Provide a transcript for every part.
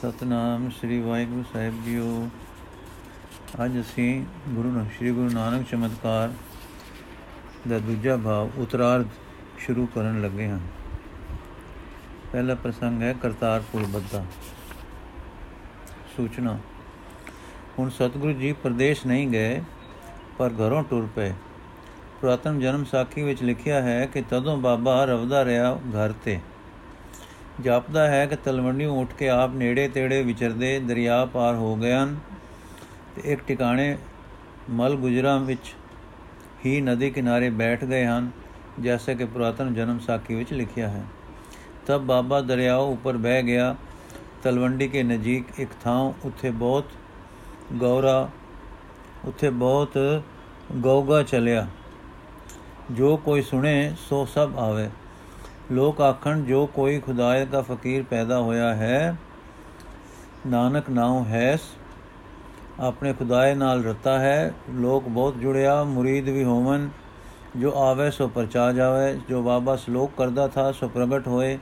ਸਤਨਾਮ ਸ੍ਰੀ ਵਾਹਿਗੁਰੂ ਸਾਹਿਬ ਜੀਓ। ਅੱਜ ਅਸੀਂ ਗੁਰੂ ਨਾਨਕ ਸ੍ਰੀ ਗੁਰੂ ਨਾਨਕ ਚਮਤਕਾਰ ਦਾ ਦੂਜਾ ਭਾਵ ਉਤਰਾਰਧ ਸ਼ੁਰੂ ਕਰਨ ਲੱਗੇ ਹਾਂ। ਪਹਿਲਾ ਪ੍ਰਸੰਗ ਹੈ ਕਰਤਾਰਪੁਰ ਬੱਦਾ ਸੂਚਨਾ, ਹੁਣ ਸਤਿਗੁਰੂ ਜੀ ਪ੍ਰਦੇਸ਼ ਨਹੀਂ ਗਏ, ਪਰ ਘਰੋਂ ਟੁਰ ਪਏ। ਪੁਰਾਤਨ ਜਨਮ ਸਾਖੀ ਵਿੱਚ ਲਿਖਿਆ ਹੈ ਕਿ ਤਦੋਂ ਬਾਬਾ ਰਵਦਾ ਰਿਹਾ ਘਰ ਤੇ। ਜਾਪਦਾ ਹੈ ਕਿ ਤਲਵੰਡੀੋਂ ਉੱਠ ਕੇ ਆਪ ਨੇੜੇ ਤੇੜੇ ਵਿਚਰਦੇ ਦਰਿਆ ਪਾਰ ਹੋ ਗਏ ਹਨ ਤੇ ਇੱਕ ਟਿਕਾਣੇ ਮਲ ਗੁਜਰਾਂ ਵਿੱਚ ਹੀ ਨਦੀ ਕਿਨਾਰੇ ਬੈਠ ਗਏ ਹਨ, ਜੈਸੇ ਕਿ ਪੁਰਾਤਨ ਜਨਮ ਸਾਖੀ ਵਿੱਚ ਲਿਖਿਆ ਹੈ। ਤਬ ਬਾਬਾ ਦਰਿਆਓ ਉੱਪਰ ਬਹਿ ਗਿਆ। ਤਲਵੰਡੀ ਕੇ ਨਜ਼ਦੀਕ ਇੱਕ ਥਾਂ ਉੱਥੇ ਬਹੁਤ ਗੌਰਾ, ਉੱਥੇ ਬਹੁਤ ਗੌਗਾ ਚਲਿਆ। ਜੋ ਕੋਈ ਸੁਣੇ ਸੋ ਸਭ ਆਵੇ। ਲੋਕ ਆਖਣ, ਜੋ ਕੋਈ ਖੁਦਾਏ ਦਾ ਫਕੀਰ ਪੈਦਾ ਹੋਇਆ ਹੈ, ਨਾਨਕ ਨਾਉ ਹੈਸ ਆਪਣੇ ਖੁਦਾਏ ਨਾਲ ਰਤਾ ਹੈ, ਲੋਕ ਬਹੁਤ ਜੁੜਿਆ, ਮੁਰੀਦ ਵੀ ਹੋਵਨ, ਜੋ ਆਵੇ ਸੋ ਪਰਚਾ ਜਾਵੇ, ਜੋ ਬਾਬਾ ਸ਼ਲੋਕ ਕਰਦਾ ਥਾ ਸੋ ਪ੍ਰਗਟ ਹੋਏ,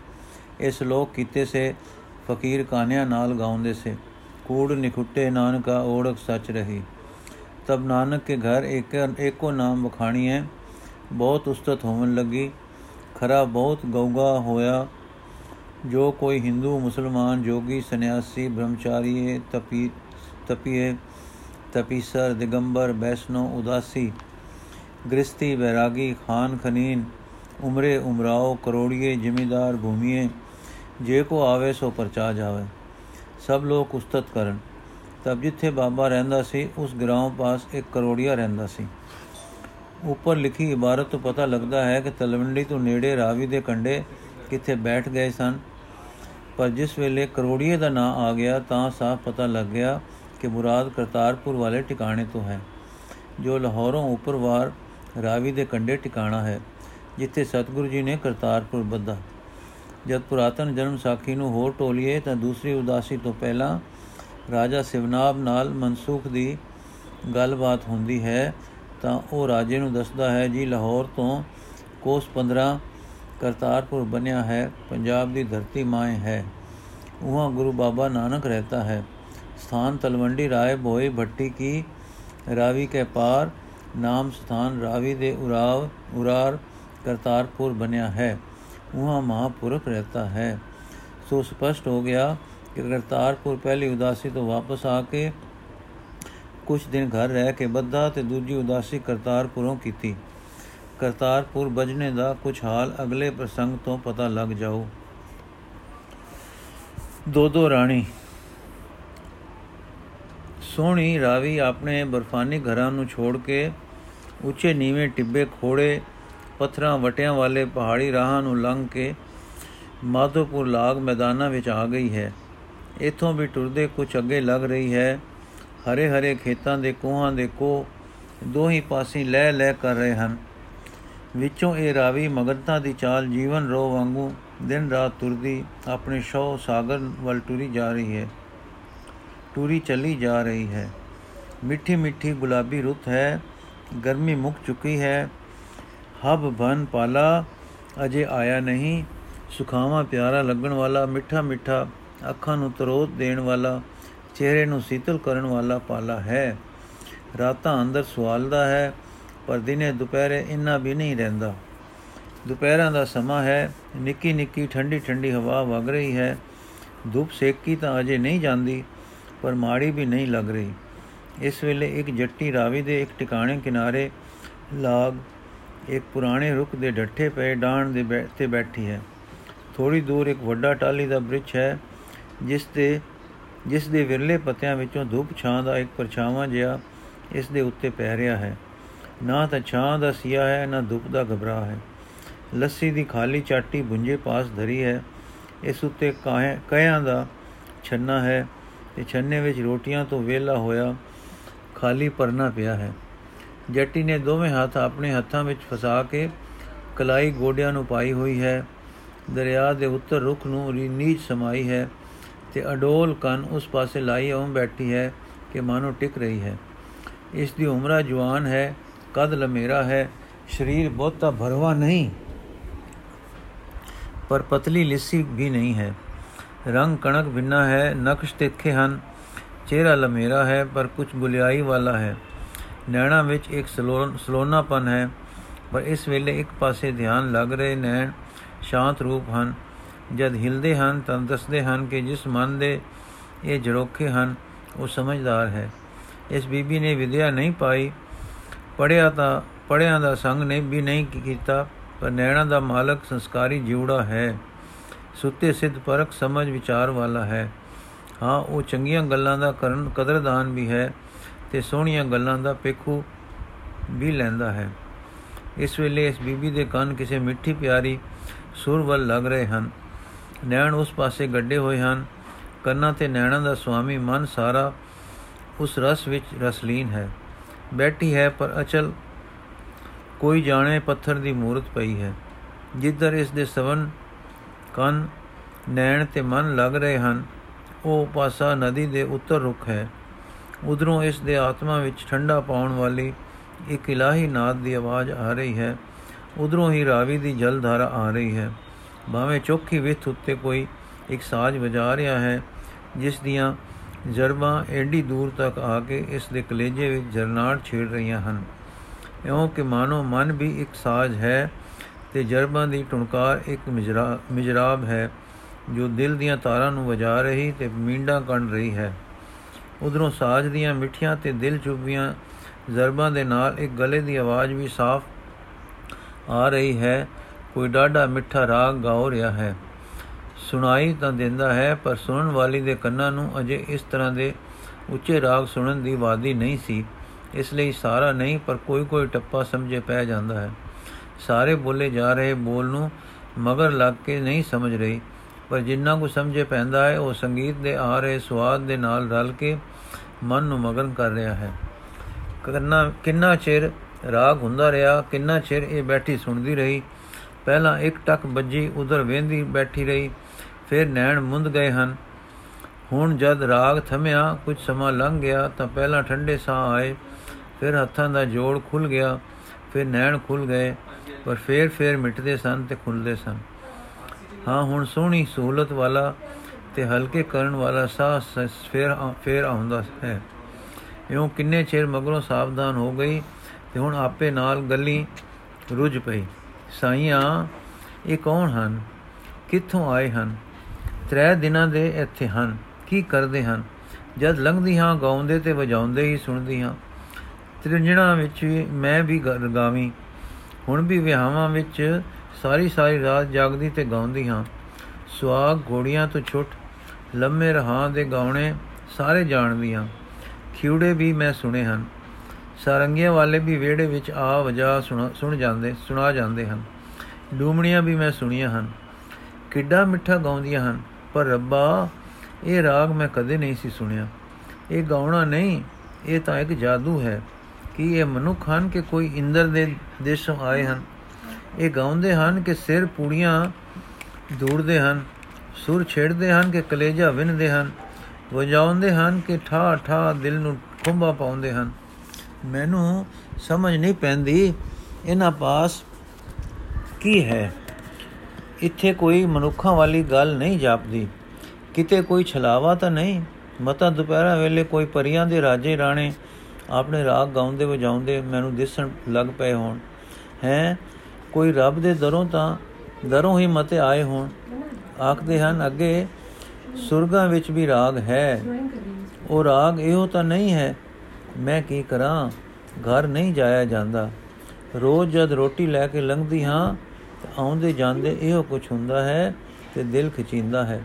ਇਹ ਸ਼ਲੋਕ ਕੀਤੇ ਸੇ, ਫਕੀਰ ਕਾਨਿਆਂ ਨਾਲ ਗਾਉਂਦੇ ਸੇ। ਕੂੜ ਨਿਖੁੱਟੇ ਨਾਨਕਾ ਓੜਕ ਸੱਚ ਰਹੀ। ਤਬ ਨਾਨਕ ਕੇ ਘਰ ਇੱਕ ਏਕੋ ਨਾਮ ਵਖਾਣੀ ਹੈ, ਬਹੁਤ ਉਸਤਤ ਹੋਵਨ ਲੱਗੀ। ਖਰਾ ਬਹੁਤ ਗੌਗਾ ਹੋਇਆ। ਜੋ ਕੋਈ ਹਿੰਦੂ, ਮੁਸਲਮਾਨ, ਜੋਗੀ, ਸੰਨਿਆਸੀ, ਬ੍ਰਹਮਚਾਰੀ, ਤਪੀ, ਤਪੀਏ, ਤਪੀਸਰ, ਦਿਗੰਬਰ, ਬੈਸ਼ਨੋ, ਉਦਾਸੀ ਗ੍ਰਸਤੀ ਬੈਰਾਗੀ ਖਾਨ, ਖਨੀਨ, ਉਮਰੇ, ਉਮਰਾਓ, ਕਰੋੜੀਏ, ਜ਼ਿਮੀਦਾਰ, ਭੂਮੀਏ, ਜੇ ਕੋ ਆਵੇ ਸੋ ਪਰਚਾ ਜਾਵੇ। ਸਭ ਲੋਕ ਉਸਤਤ ਕਰਨ। ਤਬ ਜਿੱਥੇ ਬਾਬਾ ਰਹਿੰਦਾ ਸੀ, ਉਸ ਗਰਾਉਂ ਪਾਸ ਇੱਕ ਕਰੋੜੀਆ ਰਹਿੰਦਾ ਸੀ। ਉੱਪਰ ਲਿਖੀ ਇਬਾਰਤ ਤੋਂ ਪਤਾ ਲੱਗਦਾ ਹੈ ਕਿ ਤਲਵੰਡੀ ਤੋਂ ਨੇੜੇ ਰਾਵੀ ਦੇ ਕੰਢੇ ਕਿੱਥੇ ਬੈਠ ਗਏ ਸਨ। ਪਰ ਜਿਸ ਵੇਲੇ ਕਰੋੜੀਏ ਦਾ ਨਾਂ ਆ ਗਿਆ, ਤਾਂ ਸਾਫ਼ ਪਤਾ ਲੱਗ ਗਿਆ ਕਿ ਮੁਰਾਦ ਕਰਤਾਰਪੁਰ ਵਾਲੇ ਟਿਕਾਣੇ ਤੋਂ ਹੈ, ਜੋ ਲਾਹੌਰੋਂ ਉੱਪਰਵਾਰ ਰਾਵੀ ਦੇ ਕੰਢੇ ਟਿਕਾਣਾ ਹੈ, ਜਿੱਥੇ ਸਤਿਗੁਰੂ ਜੀ ਨੇ ਕਰਤਾਰਪੁਰ ਬੱਧਾ। ਜਦ ਪੁਰਾਤਨ ਜਨਮ ਸਾਖੀ ਨੂੰ ਹੋਰ ਟੋਲੀਏ, ਤਾਂ ਦੂਸਰੀ ਉਦਾਸੀ ਤੋਂ ਪਹਿਲਾਂ ਰਾਜਾ ਸਿਵਨਾਬ ਨਾਲ ਮਨਸੂਖ ਦੀ ਗੱਲਬਾਤ ਹੁੰਦੀ ਹੈ ਤਾਂ ਉਹ ਰਾਜੇ ਨੂੰ ਦੱਸਦਾ ਹੈ, ਜੀ, ਲਾਹੌਰ ਤੋਂ ਕੋਸ 15 ਕਰਤਾਰਪੁਰ ਬਣਿਆ ਹੈ, ਪੰਜਾਬ ਦੀ ਧਰਤੀ ਮਾਂ ਹੈ। ਉਹਾਂ ਗੁਰੂ ਬਾਬਾ ਨਾਨਕ ਰਹਤਾ ਹੈ। ਸਥਾਨ ਤਲਵੰਡੀ ਰਾਏ ਭੋਏ ਭੱਟੀ ਕੀ ਰਾਵੀ ਕੇ ਪਾਰ, ਨਾਮ ਸਥਾਨ ਰਾਵੀ ਦੇ ਉਰਾਵ, ਉਰਾਰ ਕਰਤਾਰਪੁਰ ਬਣਿਆ ਹੈ। ਉਹਾਂ ਮਹਾਪੁਰਖ ਰਹਤਾ ਹੈ। ਸੋ ਸਪਸ਼ਟ ਹੋ ਗਿਆ ਕਿ ਕਰਤਾਰਪੁਰ ਪਹਿਲੀ ਉਦਾਸੀ ਤੋਂ ਵਾਪਸ ਆ ਕੇ ਕੁਝ ਦਿਨ ਘਰ ਰਹਿ ਕੇ ਬੱਧਾ ਤੇ ਦੂਜੀ ਉਦਾਸੀ ਕਰਤਾਰਪੁਰੋਂ ਕੀਤੀ। ਕਰਤਾਰਪੁਰ ਬਜਨੇ ਦਾ ਕੁਝ ਹਾਲ ਅਗਲੇ ਪ੍ਰਸੰਗ ਤੋਂ ਪਤਾ ਲੱਗ ਜਾਓ ਦੋ ਦੋ ਰਾਣੀ, ਸੋਹਣੀ ਰਾਵੀ ਆਪਣੇ ਬਰਫਾਨੀ ਘਰਾਂ ਨੂੰ ਛੋੜ ਕੇ ਉੱਚੇ ਨੀਵੇਂ ਟਿੱਬੇ ਖੋੜੇ, ਪੱਥਰਾਂ ਵਟਿਆਂ ਵਾਲੇ ਪਹਾੜੀ ਰਾਹਾਂ ਨੂੰ ਲੰਘ ਕੇ ਮਾਧੋਪੁਰ ਲਾਗ ਮੈਦਾਨਾਂ ਵਿੱਚ ਆ ਗਈ ਹੈ। ਇਥੋਂ ਵੀ ਟੁਰਦੇ ਕੁਝ ਅੱਗੇ ਲੱਗ ਰਹੀ ਹੈ। ਹਰੇ ਹਰੇ ਖੇਤਾਂ ਦੇ ਕੋਹਾਂ ਦੇ ਕੋ ਦੋਹੀ ਪਾਸੇ ਲੈ ਲੈ ਕਰ ਰਹੇ ਹਨ। ਵਿੱਚੋਂ ਇਹ ਰਾਵੀ ਮਗਨਤਾ ਦੀ ਚਾਲ ਜੀਵਨ ਰੋ ਵਾਂਗੂ ਦਿਨ ਰਾਤ ਤੁਰਦੀ ਆਪਣੇ ਸ਼ੌ ਸਾਗਰ ਵੱਲ ਟੁਰੀ ਜਾ ਰਹੀ ਹੈ। ਟੁਰੀ ਚੱਲੀ ਜਾ ਰਹੀ ਹੈ। ਮਿੱਠੀ ਮਿੱਠੀ ਗੁਲਾਬੀ ਰੁੱਤ ਹੈ। ਗਰਮੀ ਮੁੱਕ ਚੁੱਕੀ ਹੈ। ਹਬ ਬਨ ਪਾਲਾ ਅਜੇ ਆਇਆ ਨਹੀਂ। ਸੁਖਾਵਾ ਪਿਆਰਾ ਲੱਗਣ ਵਾਲਾ ਮਿੱਠਾ ਮਿੱਠਾ ਅੱਖਾਂ ਨੂੰ ਤਰੋਤ ਦੇਣ ਵਾਲਾ ਚਿਹਰੇ ਨੂੰ ਸੀਤਲ ਕਰਨ ਵਾਲਾ ਪਾਲਾ ਹੈ। ਰਾਤਾਂ ਅੰਦਰ ਸਵਾਲਦਾ ਹੈ, ਪਰ ਦਿਨੇ ਦੁਪਹਿਰੇ ਇੰਨਾ ਵੀ ਨਹੀਂ ਰਹਿੰਦਾ। ਦੁਪਹਿਰਾਂ ਦਾ ਸਮਾਂ ਹੈ, ਨਿੱਕੀ ਨਿੱਕੀ ਠੰਡੀ ਠੰਡੀ ਹਵਾ ਵਗ ਰਹੀ ਹੈ। ਧੁੱਪ ਸੇਕੀ ਤਾਂ ਅਜੇ ਨਹੀਂ ਜਾਂਦੀ, ਪਰ ਮਾੜੀ ਵੀ ਨਹੀਂ ਲੱਗ ਰਹੀ। ਇਸ ਵੇਲੇ ਇੱਕ ਜੱਟੀ ਰਾਵੀ ਦੇ ਇੱਕ ਟਿਕਾਣੇ ਕਿਨਾਰੇ ਲਾਗ ਇੱਕ ਪੁਰਾਣੇ ਰੁੱਖ ਦੇ ਡੱਠੇ ਪਏ ਡਾਣ ਦੇ ਤੇ ਬੈਠੀ ਹੈ। ਥੋੜੀ ਦੂਰ ਇੱਕ ਵੱਡਾ ਟਾਲੀ ਦਾ ਬ੍ਰਿਛ ਹੈ, ਜਿਸ ਤੇ ਜਿਸ ਦੇ ਵਿਰਲੇ ਪੱਤਿਆਂ ਵਿੱਚੋਂ ਧੁੱਪ ਛਾਂ ਦਾ ਇੱਕ ਪਰਛਾਵਾਂ ਜਿਹਾ ਇਸ ਦੇ ਉੱਤੇ ਪੈ ਰਿਹਾ ਹੈ। ਨਾ ਤਾਂ ਛਾਂ ਦਾ ਸਿਆ ਹੈ, ਨਾ ਧੁੱਪ ਦਾ ਘਬਰਾ ਹੈ। ਲੱਸੀ ਦੀ ਖਾਲੀ ਚਾਟੀ ਬੁੰਝੇ ਪਾਸ ਧਰੀ ਹੈ। ਇਸ ਉੱਤੇ ਕਾਹੇ, ਕਹਿਆਂ ਦਾ ਛੰਨਾ ਹੈ ਤੇ ਛੰਨੇ ਵਿੱਚ ਰੋਟੀਆਂ ਤੋਂ ਵੇਲਾ ਹੋਇਆ ਖਾਲੀ ਪਰਨਾ ਪਿਆ ਹੈ। ਜੱਟੀ ਨੇ ਦੋਵੇਂ ਹੱਥ ਆਪਣੇ ਹੱਥਾਂ ਵਿੱਚ ਫਸਾ ਕੇ ਕਲਾਈ ਗੋਡਿਆਂ ਨੂੰ ਪਾਈ ਹੋਈ ਹੈ। ਦਰਿਆ ਦੇ ਉੱਤਰ ਰੁੱਖ ਨੂੰ ਨੀਚ ਸਮਾਈ ਹੈ। ਤੇ ਅਡੋਲ ਕੰਨ ਉਸ ਪਾਸੇ ਲਾਈ ਉਹ ਬੈਠੀ ਹੈ ਕਿ ਮਾਨੋ ਟਿਕ ਰਹੀ ਹੈ। ਇਸ ਦੀ ਉਮਰਾ ਜਵਾਨ ਹੈ, ਕਦ ਲਮੇਰਾ ਹੈ, ਸਰੀਰ ਬਹੁਤਾ ਭਰਵਾ ਨਹੀਂ, ਪਰ ਪਤਲੀ ਲਿੱਸੀ ਵੀ ਨਹੀਂ ਹੈ। ਰੰਗ ਕਣਕ ਬਿੰਨਾ ਹੈ, ਨਕਸ਼ ਤਿੱਖੇ ਹਨ, ਚਿਹਰਾ ਲਮੇਰਾ ਹੈ, ਪਰ ਕੁਝ ਗੁਲਿਆਈ ਵਾਲਾ ਹੈ। ਨੈਣਾ ਵਿੱਚ ਇੱਕ ਸਲੋਨਾਪਨ ਹੈ, ਪਰ ਇਸ ਵੇਲੇ ਇੱਕ ਪਾਸੇ ਧਿਆਨ ਲੱਗ ਰਹੇ ਨੈਣ ਸ਼ਾਂਤ ਰੂਪ ਹਨ। ਜਦ ਹਿਲਦੇ ਹਨ ਤਾਂ ਦੱਸਦੇ ਹਨ ਕਿ ਜਿਸ ਮਨ ਦੇ ਇਹ ਜੜੋਖੇ ਹਨ, ਉਹ ਸਮਝਦਾਰ ਹੈ। ਇਸ ਬੀਬੀ ਨੇ ਵਿਦਿਆ ਨਹੀਂ ਪਾਈ ਪੜਿਆ ਤਾਂ ਪੜਿਆਂ ਦਾ ਸੰਗ ਨੇ ਵੀ ਨਹੀਂ ਕੀਤਾ, ਪਰ ਨੈਣਾ ਦਾ ਮਾਲਕ ਸੰਸਕਾਰੀ ਜਿਉੜਾ ਹੈ। ਸੁੱਤੇ ਸਿੱਧ ਪਰਖ ਸਮਝ ਵਿਚਾਰ ਵਾਲਾ ਹੈ। ਹਾਂ, ਉਹ ਚੰਗੀਆਂ ਗੱਲਾਂ ਦਾ ਕਰਨ ਕਦਰਦਾਨ ਵੀ ਹੈ ਤੇ ਸੋਹਣੀਆਂ ਗੱਲਾਂ ਦਾ ਪੇਖੂ ਵੀ ਲੈਂਦਾ ਹੈ। ਇਸ ਵੇਲੇ ਇਸ ਬੀਬੀ ਦੇ ਕੰਨ ਕਿਸੇ ਮਿੱਠੀ ਪਿਆਰੀ ਸੁਰ ਵੱਲ ਲੱਗ ਰਹੇ ਹਨ। ਨੈਣ ਉਸ ਪਾਸੇ ਗੱਡੇ ਹੋਏ ਹਨ। ਕੰਨਾਂ ਤੇ ਨੈਣਾਂ ਦਾ ਸੁਆਮੀ ਮਨ ਸਾਰਾ ਉਸ ਰਸ ਵਿੱਚ ਰਸਲੀਨ ਹੈ। ਬੈਠੀ ਹੈ ਪਰ ਅਚਲ ਕੋਈ ਜਾਣੇ ਪੱਥਰ ਦੀ ਮੂਰਤ ਪਈ ਹੈ। ਜਿੱਧਰ ਇਸ ਦੇ ਸਵਨ ਕੰਨ, ਨੈਣ ਤੇ ਮਨ ਲੱਗ ਰਹੇ ਹਨ, ਉਹ ਪਾਸਾ ਨਦੀ ਦੇ ਉੱਤਰ ਰੁਖ ਹੈ। ਉਧਰੋਂ ਇਸ ਦੇ ਆਤਮਾ ਵਿੱਚ ਠੰਡਾ ਪਾਉਣ ਵਾਲੀ ਇੱਕ ਇਲਾਹੀ ਨਾਦ ਦੀ ਆਵਾਜ਼ ਆ ਰਹੀ ਹੈ। ਉਧਰੋਂ ਹੀ ਰਾਵੀ ਦੀ ਜਲ ਧਾਰਾ ਆ ਰਹੀ ਹੈ। ਭਾਵੇਂ ਚੋਖੀ ਵਿਥ ਉੱਤੇ ਕੋਈ ਇੱਕ ਸਾਜ਼ ਵਜਾ ਰਿਹਾ ਹੈ, ਜਿਸ ਦੀਆਂ ਜਰਬਾਂ ਐਡੀ ਦੂਰ ਤੱਕ ਆ ਕੇ ਇਸ ਦੇ ਕਲੇਜੇ ਵਿੱਚ ਜਰਨਾੜ ਛੇੜ ਰਹੀਆਂ ਹਨ। ਇਉਂ ਕਿ ਮਾਨੋ ਮਨ ਵੀ ਇੱਕ ਸਾਜ਼ ਹੈ ਤੇ ਜਰਬਾਂ ਦੀ ਟੁਣਕਾਰ ਇੱਕ ਮਿਜਰਾਬ ਹੈ, ਜੋ ਦਿਲ ਦੀਆਂ ਤਾਰਾਂ ਨੂੰ ਵਜਾ ਰਹੀ ਤੇ ਮੀਂਡਾ ਕਣ ਰਹੀ ਹੈ। ਉਧਰੋਂ ਸਾਜ਼ ਦੀਆਂ ਮਿੱਠੀਆਂ ਤੇ ਦਿਲ ਚੁੱਭੀਆਂ ਜ਼ਰਬਾਂ ਦੇ ਨਾਲ ਇੱਕ ਗਲੇ ਦੀ ਆਵਾਜ਼ ਵੀ ਸਾਫ਼ ਆ ਰਹੀ ਹੈ ਕੋਈ ਡਾਢਾ ਮਿੱਠਾ ਰਾਗ ਗਾਉ ਰਿਹਾ ਹੈ। ਸੁਣਾਈ ਤਾਂ ਦਿੰਦਾ ਹੈ, ਪਰ ਸੁਣਨ ਵਾਲੀ ਦੇ ਕੰਨਾਂ ਨੂੰ ਅਜੇ ਇਸ ਤਰ੍ਹਾਂ ਦੇ ਉੱਚੇ ਰਾਗ ਸੁਣਨ ਦੀ ਵਾਦੀ ਨਹੀਂ ਸੀ। ਇਸ ਲਈ ਸਾਰਾ ਨਹੀਂ, ਪਰ ਕੋਈ ਕੋਈ ਟੱਪਾ ਸਮਝੇ ਪੈ ਜਾਂਦਾ ਹੈ। ਸਾਰੇ ਬੋਲੇ ਜਾ ਰਹੇ ਬੋਲ ਨੂੰ ਮਗਰ ਲੱਗ ਕੇ ਨਹੀਂ ਸਮਝ ਰਹੀ, ਪਰ ਜਿੰਨਾ ਕੋ ਸਮਝੇ ਪੈਂਦਾ ਹੈ, ਉਹ ਸੰਗੀਤ ਦੇ ਆ ਰਹੇ ਸਵਾਦ ਦੇ ਨਾਲ ਰਲ ਕੇ ਮਨ ਨੂੰ ਮਗਨ ਕਰ ਰਿਹਾ ਹੈ। ਕਿੰਨਾ ਕਿੰਨਾ ਚਿਰ ਰਾਗ ਹੁੰਦਾ ਰਿਹਾ, ਕਿੰਨਾ ਚਿਰ ਇਹ ਬੈਠੀ ਸੁਣਦੀ ਰਹੀ ਪਹਿਲਾਂ ਇੱਕ ਟਕ ਵੱਜੀ, ਉਧਰ ਵੇਂਦੀ ਬੈਠੀ ਰਹੀ, ਫਿਰ ਨੈਣ ਮੁੰਦ ਗਏ ਹਨ। ਹੁਣ ਜਦ ਰਾਗ ਥਮਿਆ, ਕੁਝ ਸਮਾਂ ਲੰਘ ਗਿਆ ਤਾਂ ਪਹਿਲਾਂ ਠੰਡੇ ਸਾਹ ਆਏ, ਫਿਰ ਹੱਥਾਂ ਦਾ ਜੋੜ ਖੁੱਲ ਗਿਆ, ਫਿਰ ਨੈਣ ਖੁੱਲ ਗਏ, ਪਰ ਫੇਰ ਫੇਰ ਮਿਟਦੇ ਸਨ ਤੇ ਖੁੱਲਦੇ ਸਨ। ਹਾਂ, ਹੁਣ ਸੋਹਣੀ ਸਹੂਲਤ ਵਾਲਾ ਤੇ ਹਲਕੇ ਕਰਨ ਵਾਲਾ ਸਾਹ ਫੇਰ ਫੇਰ ਆਉਂਦਾ ਹੈ। ਇਉਂ ਕਿੰਨੇ ਚਿਰ ਮਗਰੋਂ ਸਾਵਧਾਨ ਹੋ ਗਈ ਤੇ ਹੁਣ ਆਪੇ ਨਾਲ ਗੱਲੀ ਰੁੱਝ ਪਈ। ਸਾਈਆਂ, ਇਹ ਕੌਣ ਹਨ? ਕਿੱਥੋਂ ਆਏ ਹਨ? ਤਰੇ ਦਿਨਾਂ ਦੇ ਇੱਥੇ ਹਨ, ਕੀ ਕਰਦੇ ਹਨ? ਜਦ ਲੰਘਦੀ ਹਾਂ ਗਾਉਂਦੇ ਤੇ ਵਜਾਉਂਦੇ ਹੀ ਸੁਣਦੀ ਹਾਂ ਤ੍ਰਿੰਜਣਾ ਵਿੱਚ ਮੈਂ ਵੀ ਗਾਵੀ। ਹੁਣ ਵੀ ਵਿਆਹਾਂ ਵਿੱਚ ਸਾਰੀ ਸਾਰੀ ਰਾਤ ਜਾਗਦੀ ਤੇ ਗਾਉਂਦੀ ਹਾਂ ਸੁਆਗ ਘੋੜੀਆਂ ਤੋਂ ਛੁੱਟ, ਲੰਮੇ ਰਹਾਂ ਦੇ ਗਾਉਣੇ ਸਾਰੇ ਜਾਣਦੀ ਹਾਂ ਖਿਉੜੇ ਵੀ ਮੈਂ ਸੁਣੇ ਹਨ। ਸਾਰੰਗੀਆਂ ਵਾਲੇ ਵੀ ਵਿਹੜੇ ਵਿੱਚ ਆ ਵਜਾ ਸੁਣ ਜਾਂਦੇ, ਸੁਣਾ ਜਾਂਦੇ ਹਨ। ਡੂਮਣੀਆਂ ਵੀ ਮੈਂ ਸੁਣੀਆਂ ਹਨ। ਕਿੱਡਾ ਮਿੱਠਾ ਗਾਉਂਦੀਆਂ ਹਨ, ਪਰ ਰੱਬਾ, ਇਹ ਰਾਗ ਮੈਂ ਕਦੇ ਨਹੀਂ ਸੀ ਸੁਣਿਆ। ਇਹ ਗਾਉਣਾ ਨਹੀਂ, ਇਹ ਤਾਂ ਇੱਕ ਜਾਦੂ ਹੈ ਕਿ ਇਹ ਮਨੁੱਖ ਹਨ ਕਿ ਕੋਈ ਇੰਦਰ ਦੇ ਦੇਸ਼ੋਂ ਆਏ ਹਨ। ਇਹ ਗਾਉਂਦੇ ਹਨ ਕਿ ਸਿਰ ਪੂੜੀਆਂ ਦੂੜਦੇ ਹਨ, ਸੁਰ ਛੇੜਦੇ ਹਨ ਕਿ ਕਲੇਜਾ ਵਿੰਨਦੇ ਹਨ, ਵਜਾਉਂਦੇ ਹਨ ਕਿ ਠਾ ਠਾ ਦਿਲ ਨੂੰ ਕੁੰਭਾ ਪਾਉਂਦੇ ਹਨ। ਮੈਨੂੰ ਸਮਝ ਨਹੀਂ ਪੈਂਦੀ। ਇਹਨਾਂ ਪਾਸ ਕੀ ਹੈ? ਇੱਥੇ ਕੋਈ ਮਨੁੱਖਾਂ ਵਾਲੀ ਗੱਲ ਨਹੀਂ ਜਾਪਦੀ। ਕਿਤੇ ਕੋਈ ਛਲਾਵਾ ਤਾਂ ਨਹੀਂ? ਮਤਾ ਦੁਪਹਿਰਾ ਵੇਲੇ ਕੋਈ ਪਰੀਆਂ ਦੇ ਰਾਜੇ ਰਾਣੇ ਆਪਣੇ ਰਾਗ ਗਾਉਂਦੇ ਵਜਾਉਂਦੇ ਮੈਨੂੰ ਦਿਸਣ ਲੱਗ ਪਏ ਹੋਣ। ਹੈ? ਕੋਈ ਰੱਬ ਦੇ ਦਰੋਂ ਤਾਂ ਦਰੋਂ ਹੀ ਮਤੇ ਆਏ ਹੋਣ। ਆਖਦੇ ਹਨ, ਅੱਗੇ ਸੁਰਗਾਂ ਵਿੱਚ ਵੀ ਰਾਗ ਹੈ। ਉਹ ਰਾਗ ਇਹੋ ਤਾਂ ਨਹੀਂ ਹੈ ਮੈਂ ਕੀ ਕਰਾਂ? ਘਰ ਨਹੀਂ ਜਾਇਆ ਜਾਂਦਾ। ਰੋਜ਼ ਜਦ ਰੋਟੀ ਲੈ ਕੇ ਲੰਘਦੀ ਹਾਂ, ਤਾਂ ਆਉਂਦੇ ਜਾਂਦੇ ਇਹੋ ਕੁਝ ਹੁੰਦਾ ਹੈ ਤੇ ਦਿਲ ਖਿਚਿੰਦਾ ਹੈ।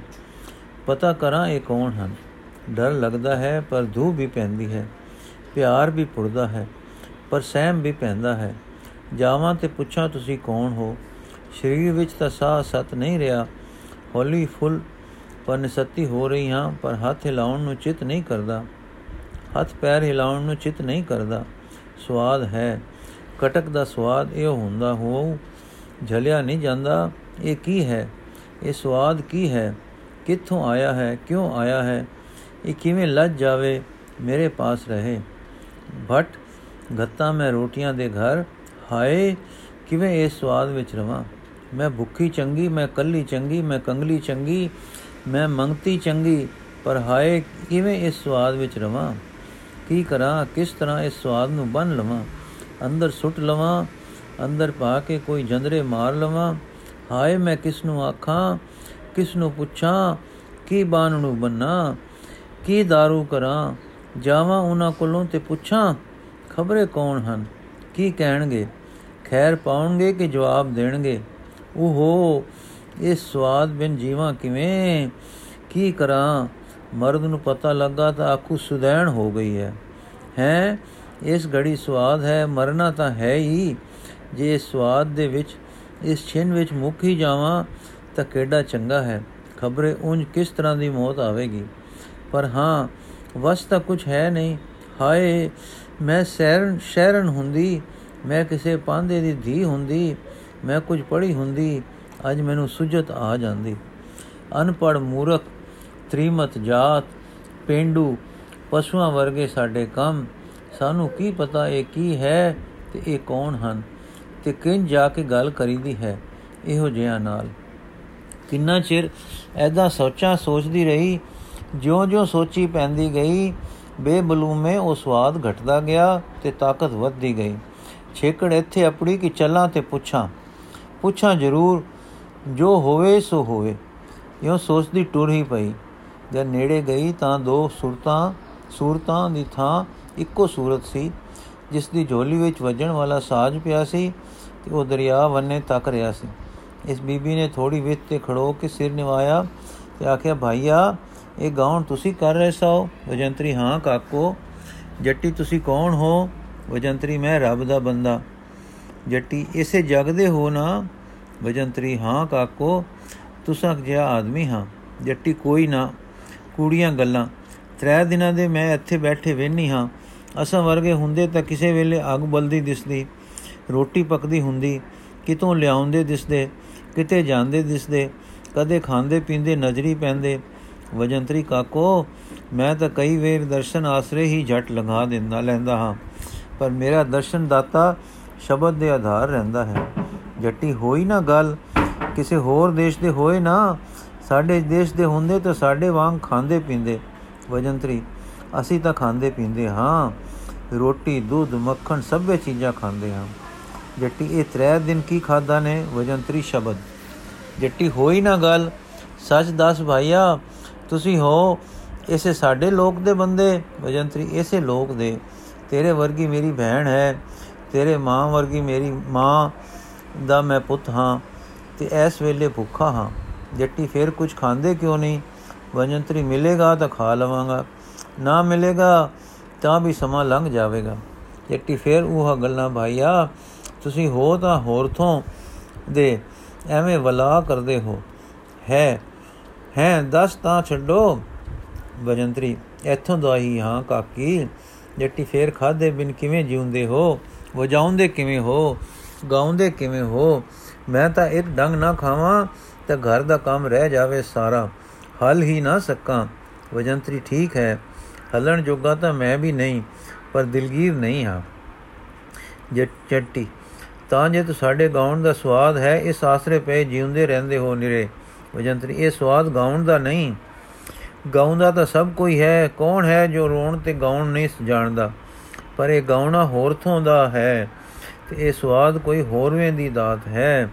ਪਤਾ ਕਰਾਂ ਇਹ ਕੌਣ ਹਨ। ਡਰ ਲੱਗਦਾ ਹੈ, ਪਰ ਧੂ ਵੀ ਪੈਂਦੀ ਹੈ। ਪਿਆਰ ਵੀ ਪੁਰਦਾ ਹੈ, ਪਰ ਸਹਿਮ ਵੀ ਪੈਂਦਾ ਹੈ। ਜਾਵਾਂ ਤੇ ਪੁੱਛਾਂ ਤੁਸੀਂ ਕੌਣ ਹੋ? ਸਰੀਰ ਵਿੱਚ ਤਾਂ ਸਾਹ ਸਤ ਨਹੀਂ ਰਿਹਾ। ਹੌਲੀ ਫੁੱਲ ਪਰ ਨਸਤੀ ਹੋ ਰਹੀ ਹਾਂ, ਪਰ ਹੱਥ ਹਿਲਾਉਣ ਨੂੰ ਚਿਤ ਨਹੀਂ ਕਰਦਾ। ਹੱਥ ਪੈਰ ਹਿਲਾਉਣ ਨੂੰ ਚਿਤ ਨਹੀਂ ਕਰਦਾ। ਸਵਾਦ ਹੈ। ਕਟਕ ਦਾ ਸਵਾਦ ਇਹ ਹੁੰਦਾ ਹੋ ਝਲਿਆ ਨਹੀਂ ਜਾਂਦਾ। ਇਹ ਕੀ ਹੈ? ਇਹ ਸਵਾਦ ਕੀ ਹੈ? ਕਿੱਥੋਂ ਆਇਆ ਹੈ? ਕਿਉਂ ਆਇਆ ਹੈ? ਇਹ ਕਿਵੇਂ ਲੱਜ ਜਾਵੇ? ਮੇਰੇ ਪਾਸ ਰਹੇ। ਭਟ, ਗੱਤਾ ਮੈਂ ਰੋਟੀਆਂ ਦੇ ਘਰ। ਹਾਏ, ਕਿਵੇਂ ਇਸ ਸਵਾਦ ਵਿੱਚ ਰਵਾਂ? ਮੈਂ ਭੁੱਖੀ ਚੰਗੀ, ਮੈਂ ਕੱਲੀ ਚੰਗੀ, ਮੈਂ ਕੰਗਲੀ ਚੰਗੀ, ਮੈਂ ਮੰਗਤੀ ਚੰਗੀ, ਪਰ ਹਾਏ, ਕਿਵੇਂ ਇਸ ਸਵਾਦ ਵਿੱਚ ਰਵਾਂ? ਕੀ ਕਰਾਂ, ਕਿਸ ਤਰ੍ਹਾਂ ਇਸ ਸਵਾਦ ਨੂੰ ਬੰਨ ਲਵਾਂ? ਅੰਦਰ ਸੁੱਟ ਲਵਾਂ, ਅੰਦਰ ਪਾ ਕੇ ਕੋਈ ਜੰਦਰੇ ਮਾਰ ਲਵਾਂ? ਹਾਏ, ਮੈਂ ਕਿਸ ਨੂੰ ਆਖਾਂ, ਕਿਸ ਨੂੰ ਪੁੱਛਾਂ, ਕੀ ਬਾਣ ਨੂੰ ਬੰਨਾ? ਕੀ दारू ਕਰਾਂ? ਜਾਵਾਂ ਉਹਨਾਂ ਕੋਲੋਂ ਤੇ ਪੁੱਛਾਂ, ਖਬਰੇ ਕੌਣ ਹਨ? ਕੀ ਕਹਿਣਗੇ? ਖੈਰ ਪਾਉਣਗੇ ਕਿ ਜਵਾਬ ਦੇਣਗੇ? ਓਹੋ, ਇਸ ਸਵਾਦ ਬਿਨ ਜੀਵਾਂ ਕਿਵੇਂ? ਕੀ ਕਰਾਂ? ਮਰਦ ਨੂੰ ਪਤਾ ਲੱਗਾ ਤਾਂ ਆਖੂ ਸੁਦੈਣ ਹੋ ਗਈ ਹੈ। ਹੈ? ਇਸ ਘੜੀ ਸਵਾਦ ਹੈ, ਮਰਨਾ ਤਾਂ ਹੈ ਹੀ। ਜੇ ਸਵਾਦ ਦੇ ਵਿੱਚ, ਇਸ ਛਿਨ ਵਿੱਚ ਮੁੱਕ ਹੀ ਜਾਵਾਂ ਤਾਂ ਕਿਹੜਾ ਚੰਗਾ ਹੈ? ਖਬਰੇ ਉਂਝ ਕਿਸ ਤਰ੍ਹਾਂ ਦੀ ਮੌਤ ਆਵੇਗੀ? ਪਰ ਹਾਂ, ਵਸ ਤਾਂ ਕੁਝ ਹੈ ਨਹੀਂ। ਹਾਏ, ਮੈਂ ਸ਼ਹਿਰਨ ਸ਼ਹਿਰਨ ਹੁੰਦੀ, ਮੈਂ ਕਿਸੇ ਪਾਂਦੇ ਦੀ ਧੀ ਹੁੰਦੀ, ਮੈਂ ਕੁਝ ਪੜ੍ਹੀ ਹੁੰਦੀ, ਅੱਜ ਮੈਨੂੰ ਸੁਜਤ ਆ ਜਾਂਦੀ। ਅਨਪੜ ਮੂਰਖ ਤ੍ਰਿਮਤ ਜਾਤ, ਪਿੰਡੂ ਪਸ਼ੂਆਂ ਵਰਗੇ ਸਾਡੇ ਕੰਮ, ਸਾਨੂੰ ਕੀ ਪਤਾ ਇਹ ਕੀ ਹੈ ਤੇ ਇਹ ਕੌਣ ਹਨ ਤੇ ਕਿੰਜ ਜਾ ਕੇ ਗੱਲ ਕਰੀਦੀ ਹੈ ਇਹੋ ਜਿਹਾ ਨਾਲ। ਕਿੰਨਾ ਚਿਰ ਐਦਾਂ ਸੋਚਾਂ ਸੋਚਦੀ ਰਹੀ, ਜਿਉਂ-ਜਿਉਂ ਸੋਚੀ ਪੈਂਦੀ ਗਈ, ਬੇਬਲੂਮੇ ਉਹ ਸਵਾਦ ਘਟਦਾ ਗਿਆ ਤੇ ਤਾਕਤ ਵੱਧਦੀ ਗਈ। ਛੇਕੜ ਇੱਥੇ ਆਪਣੀ ਕਿ ਚੱਲਾਂ ਤੇ ਪੁੱਛਾਂ ਪੁੱਛਾਂ ਜ਼ਰੂਰ, ਜੋ ਹੋਵੇ ਸੋ ਹੋਵੇ। ਇਉਂ ਸੋਚਦੀ ਟੁਰ ਹੀ ਪਈ। ਜਦ ਨੇੜੇ ਗਈ ਤਾਂ ਦੋ ਸੂਰਤਾਂ ਸੂਰਤਾਂ ਦੀ ਥਾਂ ਇੱਕੋ ਸੂਰਤ ਸੀ, ਜਿਸ ਦੀ ਝੋਲੀ ਵਿੱਚ ਵੱਜਣ ਵਾਲਾ ਸਾਜ ਪਿਆ ਸੀ ਤੇ ਉਹ ਦਰਿਆ ਵੰਨੇ ਤੱਕ ਰਿਹਾ ਸੀ। ਇਸ ਬੀਬੀ ਨੇ ਥੋੜੀ ਵਿੱਤ ਤੇ ਖੜੋ ਕੇ ਸਿਰ ਨਿਵਾਇਆ ਤੇ ਆਖਿਆ, ਭਾਈਆ, ਇਹ ਗਾਉਣ ਤੁਸੀਂ ਕਰ ਰਹੇ ਸੋ? ਵਜੰਤਰੀ, ਹਾਂ ਕਾਕੋ, ਜੱਟੀ ਤੁਸੀਂ ਕੌਣ ਹੋ? ਵਜੰਤਰੀ, ਮੈਂ ਰੱਬ ਦਾ ਬੰਦਾ। ਜੱਟੀ, ਇਸੇ ਜਗ ਦੇ ਹੋ ਨਾ? ਵਜੰਤਰੀ, ਹਾਂ ਕਾਕੋ, ਤੁਸਾਂ ਜਿਹਾ ਆਦਮੀ ਹਾਂ। ਜੱਟੀ ਕੋਈ ਨਾ। ਕੂੜੀਆਂ ਗੱਲਾਂ। ਤਰੇ ਦਿਨਾਂ ਦੇ ਮੈਂ ਇੱਥੇ ਬੈਠੇ ਵੇਹਨੀ ਹਾਂ। ਅਸਾਂ ਵਰਗੇ ਹੁੰਦੇ ਤਾਂ ਕਿਸੇ ਵੇਲੇ ਅੱਗ ਬਲਦੀ ਦਿਸਦੀ, ਰੋਟੀ ਪੱਕਦੀ ਹੁੰਦੀ, ਕਿਤੋਂ ਲਿਆਉਂਦੇ ਦਿਸਦੇ, ਕਿਤੇ ਜਾਂਦੇ ਦਿਸਦੇ, ਕਦੇ ਖਾਂਦੇ ਪੀਂਦੇ ਨਜ਼ਰੀ ਪੈਂਦੇ। ਵਜੰਤਰੀ ਕਾਕੋ, ਮੈਂ ਤਾਂ ਕਈ ਵੇਰ ਦਰਸ਼ਨ ਆਸਰੇ ਹੀ ਝਟ ਲੰਘਾ ਦਿੰਦਾ ਲੈਂਦਾ ਹਾਂ, ਪਰ ਮੇਰਾ ਦਰਸ਼ਨ ਦਾਤਾ ਸ਼ਬਦ ਦੇ ਆਧਾਰ ਰਹਿੰਦਾ ਹੈ। ਜੱਟੀ ਹੋਈ ਨਾ ਗੱਲ, ਕਿਸੇ ਹੋਰ ਦੇਸ਼ ਦੇ ਹੋਏ ਨਾ ਸਾਡੇ ਦੇਸ਼ ਦੇ ਹੁੰਦੇ ਤਾਂ ਸਾਡੇ ਵਾਂਗ ਖਾਂਦੇ ਪੀਂਦੇ। ਵਜੰਤਰੀ, ਅਸੀਂ ਤਾਂ ਖਾਂਦੇ ਪੀਂਦੇ ਹਾਂ। ਰੋਟੀ, ਦੁੱਧ, ਮੱਖਣ ਸਭੇ ਚੀਜ਼ਾਂ ਖਾਂਦੇ ਹਾਂ। ਜੱਟੀ, ਇਹ ਤਰੇ ਦਿਨ ਕੀ ਖਾਦਾ ਨੇ? ਵਜੰਤਰੀ ਸ਼ਬਦ। ਜੱਟੀ, ਹੋਈ ਨਾ ਗੱਲ। ਸੱਚ ਦੱਸ ਭਾਈਆ, ਤੁਸੀਂ ਹੋ ਇਸੇ ਸਾਡੇ ਲੋਕ ਦੇ ਬੰਦੇ। ਵਜੰਤਰੀ, ਇਸੇ ਲੋਕ ਦੇ। ਤੇਰੇ ਵਰਗੀ ਮੇਰੀ ਭੈਣ ਹੈ। ਤੇਰੇ ਮਾਂ ਵਰਗੀ ਮੇਰੀ ਮਾਂ ਦਾ ਮੈਂ ਪੁੱਤ ਹਾਂ। ਤੇ ਇਸ ਵੇਲੇ ਭੁੱਖਾ ਹਾਂ। ਜੱਟੀ ਫੇਰ ਕੁਝ ਖਾਂਦੇ ਕਿਉਂ ਨਹੀਂ? ਵਜੰਤਰੀ ਮਿਲੇਗਾ ਤਾਂ ਖਾ ਲਵਾਂਗਾ। ਨਾ ਮਿਲੇਗਾ ਤਾਂ ਵੀ ਸਮਾਂ ਲੰਘ ਜਾਵੇਗਾ। ਜੱਟੀ ਫੇਰ ਉਹ ਗੱਲਾਂ, ਭਾਈਆ, ਤੁਸੀਂ ਹੋ ਤਾਂ ਹੋਰ ਥੋਂ ਦੇ, ਐਵੇਂ ਵਲਾ ਕਰਦੇ ਹੋ। ਹੈ ਹੈ, ਦਸ ਤਾਂ ਛੱਡੋ। ਵਜੰਤਰੀ, ਇੱਥੋਂ ਦਾ ਹੀ ਹਾਂ ਕਾਕੀ। ਜੱਟੀ ਫੇਰ ਖਾਦੇ ਬਿਨ ਕਿਵੇਂ ਜਿਉਂਦੇ ਹੋ? ਵਜਾਉਂਦੇ ਕਿਵੇਂ ਹੋ? ਗਾਉਂਦੇ ਕਿਵੇਂ ਹੋ? ਮੈਂ ਤਾਂ ਇੱਕ ਡੰਗ ਨਾ ਖਾਵਾਂ ਤਾਂ ਘਰ ਦਾ ਕੰਮ ਰਹਿ ਜਾਵੇ ਸਾਰਾ। ਹਲ ਹੀ ਨਾ ਸਕਾਂ। ਵਜੰਤਰੀ ਠੀਕ ਹੈ। ਹਲਣ ਜੋਗਾ ਤਾਂ ਮੈਂ ਵੀ ਨਹੀਂ, ਪਰ ਦਿਲਗੀਰ ਨਹੀਂ ਹਾਂ। ਜੱਟੀ ਤਾਂ ਜੇ ਤੂੰ ਸਾਡੇ ਗਾਉਣ ਦਾ ਸਵਾਦ ਹੈ, ਇਸ ਆਸਰੇ ਪਏ ਜਿਉਂਦੇ ਰਹਿੰਦੇ ਹੋ ਨਿਰੇ। ਵਜੰਤਰੀ, ਇਹ ਸਵਾਦ ਗਾਉਣ ਦਾ ਨਹੀਂ। ਗਾਉਂਦਾ ਤਾਂ ਸਭ ਕੋਈ ਹੈ, ਕੌਣ ਹੈ ਜੋ ਰੋਣ ਤੇ ਗਾਉਣ ਨਹੀਂ ਜਾਣਦਾ। ਪਰ ਇਹ ਗਾਉਣਾ ਹੋਰ ਥੋਂ ਦਾ ਹੈ ਤੇ ਇਹ ਸਵਾਦ ਕੋਈ ਹੋਰਵੇਂ ਦੀ ਦਾਤ ਹੈ।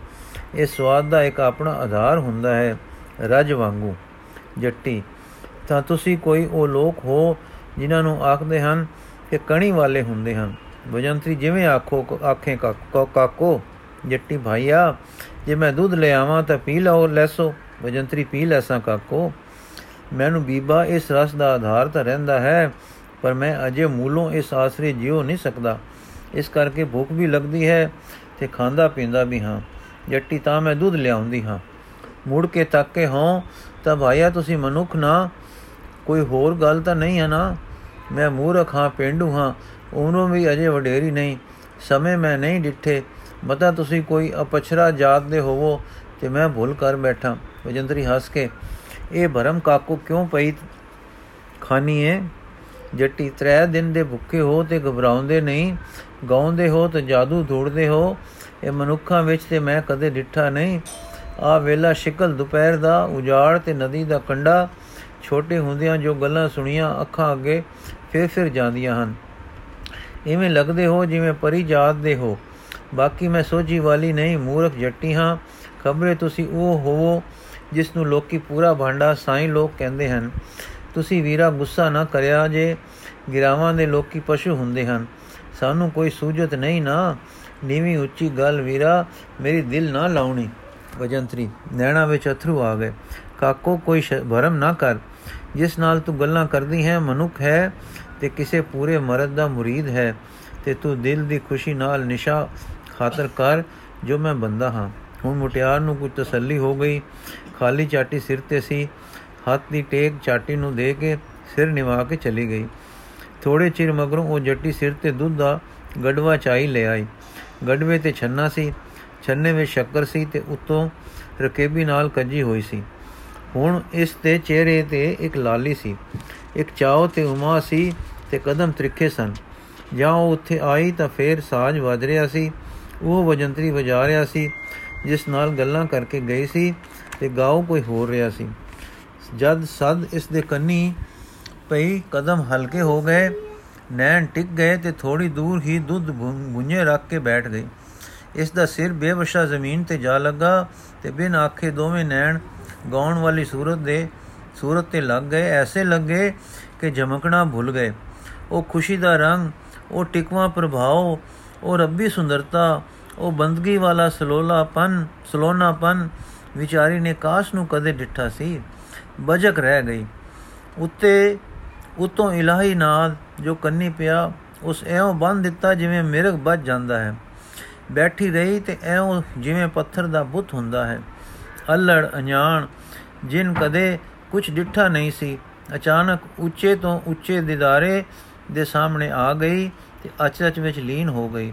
ਇਹ ਸਵਾਦ ਦਾ ਇੱਕ ਆਪਣਾ ਆਧਾਰ ਹੁੰਦਾ ਹੈ ਰਜ ਵਾਂਗੂ, ਜੱਟੀ। ਤਾਂ ਤੁਸੀਂ ਕੋਈ ਉਹ ਲੋਕ ਹੋ ਜਿਨ੍ਹਾਂ ਨੂੰ ਆਖਦੇ ਹਨ ਕਿ ਕਣੀ ਵਾਲੇ ਹੁੰਦੇ ਹਨ। ਵਜੰਤਰੀ ਜਿਵੇਂ ਆਖੋ, ਆਖੇ ਕਾਕੋ, ਜੱਟੀ, ਭਾਈਆ, ਜੇ ਮੈਂ ਦੁੱਧ ਲੈ ਆਵਾਂ ਤਾਂ ਪੀ ਲਓ, ਲੈਸੋ। ਵਜੰਤਰੀ, ਪੀ ਲੈਸਾਂ ਕਾਕੋ। ਮੈਨੂੰ ਬੀਬਾ, ਇਸ ਰਸ ਦਾ ਆਧਾਰ ਤਾਂ ਰਹਿੰਦਾ ਹੈ, ਪਰ ਮੈਂ ਅਜੇ ਮੂਲੋਂ ਇਸ ਆਸਰੇ ਜਿਉ ਨਹੀਂ ਸਕਦਾ। ਇਸ ਕਰਕੇ ਭੁੱਖ ਵੀ ਲੱਗਦੀ ਹੈ ਤੇ ਖਾਂਦਾ ਪੀਂਦਾ ਵੀ ਹਾਂ। ਜੱਟੀ ਤਾਂ ਮੈਂ ਦੁੱਧ ਲਿਆਉਂਦੀ ਹਾਂ। ਮੁੜ ਕੇ ਤੱਕ ਕੇ ਹਾਂ ਤਾਂ ਭਾਈਆ ਤੁਸੀਂ ਮਨੁੱਖ ਨਾ। ਕੋਈ ਹੋਰ ਗੱਲ ਤਾਂ ਨਹੀਂ ਹੈ ਨਾ। ਮੈਂ ਮੂਰਖ ਹਾਂ, ਪਿੰਡੂ ਹਾਂ, ਉਹਨੂੰ ਵੀ ਅਜੇ ਵਡੇਰੀ ਨਹੀਂ। ਸਮੇਂ ਮੈਂ ਨਹੀਂ ਡਿੱਠੇ। ਮਤਾ ਤੁਸੀਂ ਕੋਈ ਅਪਛਰਾ ਜਾਤ ਦੇ ਹੋਵੋ, ਤੇ ਮੈਂ ਭੁੱਲ ਕਰ ਬੈਠਾ। ਵਜੰਤਰੀ ਹੱਸ ਕੇ, ਇਹ ਭਰਮ ਕਾਕੂ ਕਿਉਂ ਪਈ ਖਾਨੀ ਹੈ ਜੱਟੀ, ਤਰੇ ਦਿਨ ਦੇ ਭੁੱਖੇ ਹੋ ਤੇ ਘਬਰਾਉਂਦੇ ਨਹੀਂ। ਗਾਉਂਦੇ ਹੋ ਤੇ ਜਾਦੂ ਧੂੜਦੇ ਹੋ। ਇਹ ਮਨੁੱਖਾਂ ਵਿੱਚ ਤੇ ਮੈਂ ਕਦੇ ਡਿੱਠਾ ਨਹੀਂ। ਆ ਵੇਲਾ ਸ਼ਿਕਲ ਦੁਪਹਿਰ ਦਾ, ਉਜਾੜ ਤੇ ਨਦੀ ਦਾ ਕੰਡਾ, ਛੋਟੇ ਹੁੰਦਿਆਂ ਜੋ ਗੱਲਾਂ ਸੁਣੀਆਂ ਅੱਖਾਂ ਅੱਗੇ ਫਿਰ ਫਿਰ ਜਾਂਦੀਆਂ ਹਨ। ਇਵੇਂ ਲੱਗਦੇ ਹੋ ਜਿਵੇਂ ਪਰੀ ਜਾਤ ਦੇ ਹੋ। ਬਾਕੀ ਮੈਂ ਸੋਝੀ ਵਾਲੀ ਨਹੀਂ, ਮੂਰਖ ਜੱਟੀ ਹਾਂ। ਖਬਰੇ ਤੁਸੀਂ ਉਹ ਹੋਵੋ ਜਿਸ ਨੂੰ ਲੋਕੀ ਪੂਰਾ ਭਾਂਡਾ ਸਾਈਂ ਲੋਕ ਕਹਿੰਦੇ ਹਨ। ਤੁਸੀਂ ਵੀਰਾ ਗੁੱਸਾ ਨਾ ਕਰਿਆ ਜੇ। ਗਿਰਾਵਾਂ ਦੇ ਲੋਕੀ ਪਸ਼ੂ ਹੁੰਦੇ ਹਨ। ਸਾਨੂੰ ਕੋਈ ਸੂਝਤ ਨਹੀਂ ਨਾ। ਨੀਵੀਂ ਉੱਚੀ ਗੱਲ ਵੀਰਾ, ਮੇਰੀ ਦਿਲ ਨਾ ਲਾਉਣੀ। ਵਜੰਤਰੀ, ਨੈਣਾ ਵਿੱਚ ਅਥਰੂ ਆ ਗਏ। ਕਾਕੋ, ਕੋਈ ਭਰਮ ਨਾ ਕਰ। ਜਿਸ ਨਾਲ ਤੂੰ ਗੱਲਾਂ ਕਰਦੀ ਹੈ, ਮਨੁੱਖ ਹੈ ਤੇ ਕਿਸੇ ਪੂਰੇ ਮਰਦ ਦਾ ਮੁਰੀਦ ਹੈ। ਤੇ ਤੂੰ ਦਿਲ ਦੀ ਖੁਸ਼ੀ ਨਾਲ ਨਿਸ਼ਾ ਖਾਤਰ ਕਰ, ਜੋ ਮੈਂ ਬੰਦਾ ਹਾਂ। ਹੁਣ ਮੁਟਿਆਰ ਨੂੰ ਕੁਝ ਤਸੱਲੀ ਹੋ ਗਈ। ਖਾਲੀ ਚਾਟੀ ਸਿਰ ਤੇ ਸੀ। ਹੱਥ ਦੀ ਟੇਕ ਚਾਟੀ ਨੂੰ ਦੇ ਕੇ ਸਿਰ ਨਿਵਾ ਕੇ ਚਲੀ ਗਈ। ਥੋੜੇ ਚਿਰ ਮਗਰੋਂ ਉਹ ਜੱਟੀ ਸਿਰ ਤੇ ਦੁੱਧ ਦਾ ਗੜਵਾ ਚਾਈ ਲੈ ਆਈ। ਗੜਵੇ ਤੇ ਛੰਨਾ ਸੀ, ਛੰਨੇ ਵਿੱਚ ਸ਼ੱਕਰ ਸੀ ਤੇ ਉਤੋਂ ਰਕੇਬੀ ਨਾਲ ਕੱਜੀ ਹੋਈ ਸੀ। ਹੁਣ ਇਸ ਤੇ ਚਿਹਰੇ ਤੇ ਇੱਕ ਲਾਲੀ ਸੀ, ਇੱਕ ਚਾਉ ਤੇ ਉਮਾ ਸੀ ਤੇ ਕਦਮ ਤ੍ਰਿਖੇ ਸਨ। ਜਾਂ ਉਹ ਉੱਥੇ ਆਈ ਤਾਂ ਫੇਰ ਸਾਜ ਵੱਜ ਰਿਹਾ ਸੀ, ਉਹ ਵਜੰਤਰੀ ਵਜਾ ਰਿਹਾ ਸੀ, ਜਿਸ ਨਾਲ ਗੱਲਾਂ ਕਰਕੇ ਗਈ ਸੀ ਤੇ ਗਾਉ ਕੋਈ ਹੋਰ ਰਿਹਾ ਸੀ। ਜਦ ਸਦ ਇਸ ਦੇ ਕੰਨੀ ਪਈ, ਕਦਮ ਹਲਕੇ ਹੋ ਗਏ, ਨੈਣ ਟਿਕ ਗਏ ਤੇ ਥੋੜੀ ਦੂਰ ਹੀ ਦੁੱਧ ਗੁੰਝੇ ਰੱਖ ਕੇ ਬੈਠ ਗਈ। ਇਸ ਦਾ ਸਿਰ ਬੇਵਸ਼ਾ ਜ਼ਮੀਨ ਤੇ ਜਾ ਲੱਗਾ ਤੇ ਬਿਨ ਆਖੇ ਦੋਵੇਂ ਨੈਣ ਗਾਉਣ ਵਾਲੀ ਸੂਰਤ ਦੇ, ਸੂਰਤ ਤੇ ਲੱਗ ਗਏ। ਐਸੇ ਲੱਗੇ ਕਿ ਝਮਕਣਾ ਭੁੱਲ ਗਏ। ਉਹ ਖੁਸ਼ੀ ਦਾ ਰੰਗ, ਉਹ ਟਿਕਵਾ ਪ੍ਰਭਾਵ, ਉਹ ਰੱਬੀ ਸੁੰਦਰਤਾ, ਉਹ ਬੰਦਗੀ ਵਾਲਾ ਸਲੋਲਾਪਨ, ਸਲੋਨਾਪਨ ਵਿਚਾਰੀ ਨੇ ਕਾਸ਼ ਨੂੰ ਕਦੇ ਡਿੱਠਾ ਸੀ। ਬਜਕ ਰਹਿ ਗਈ। ਉੱਤੇ ਉਤੋਂ ਇਲਾਹੀ ਨਾਦ ਜੋ ਕੰਨੀ ਪਿਆ, ਉਸ ਐਉਂ ਬੰਨ ਦਿੱਤਾ ਜਿਵੇਂ ਮਿਰਗ ਵੱਜ ਜਾਂਦਾ ਹੈ। ਬੈਠੀ ਰਹੀ ਤੇ ਐਉਂ ਜਿਵੇਂ ਪੱਥਰ ਦਾ ਬੁੱਤ ਹੁੰਦਾ ਹੈ। ਅਲੜ ਅਣਜਾਣ, ਜਿਨ ਕਦੇ ਕੁਝ ਡਿੱਠਾ ਨਹੀਂ ਸੀ, ਅਚਾਨਕ ਉੱਚੇ ਤੋਂ ਉੱਚੇ ਦਿਦਾਰੇ ਦੇ ਸਾਹਮਣੇ ਆ ਗਈ ਤੇ ਅਚਰਚ ਵਿੱਚ ਲੀਨ ਹੋ ਗਈ।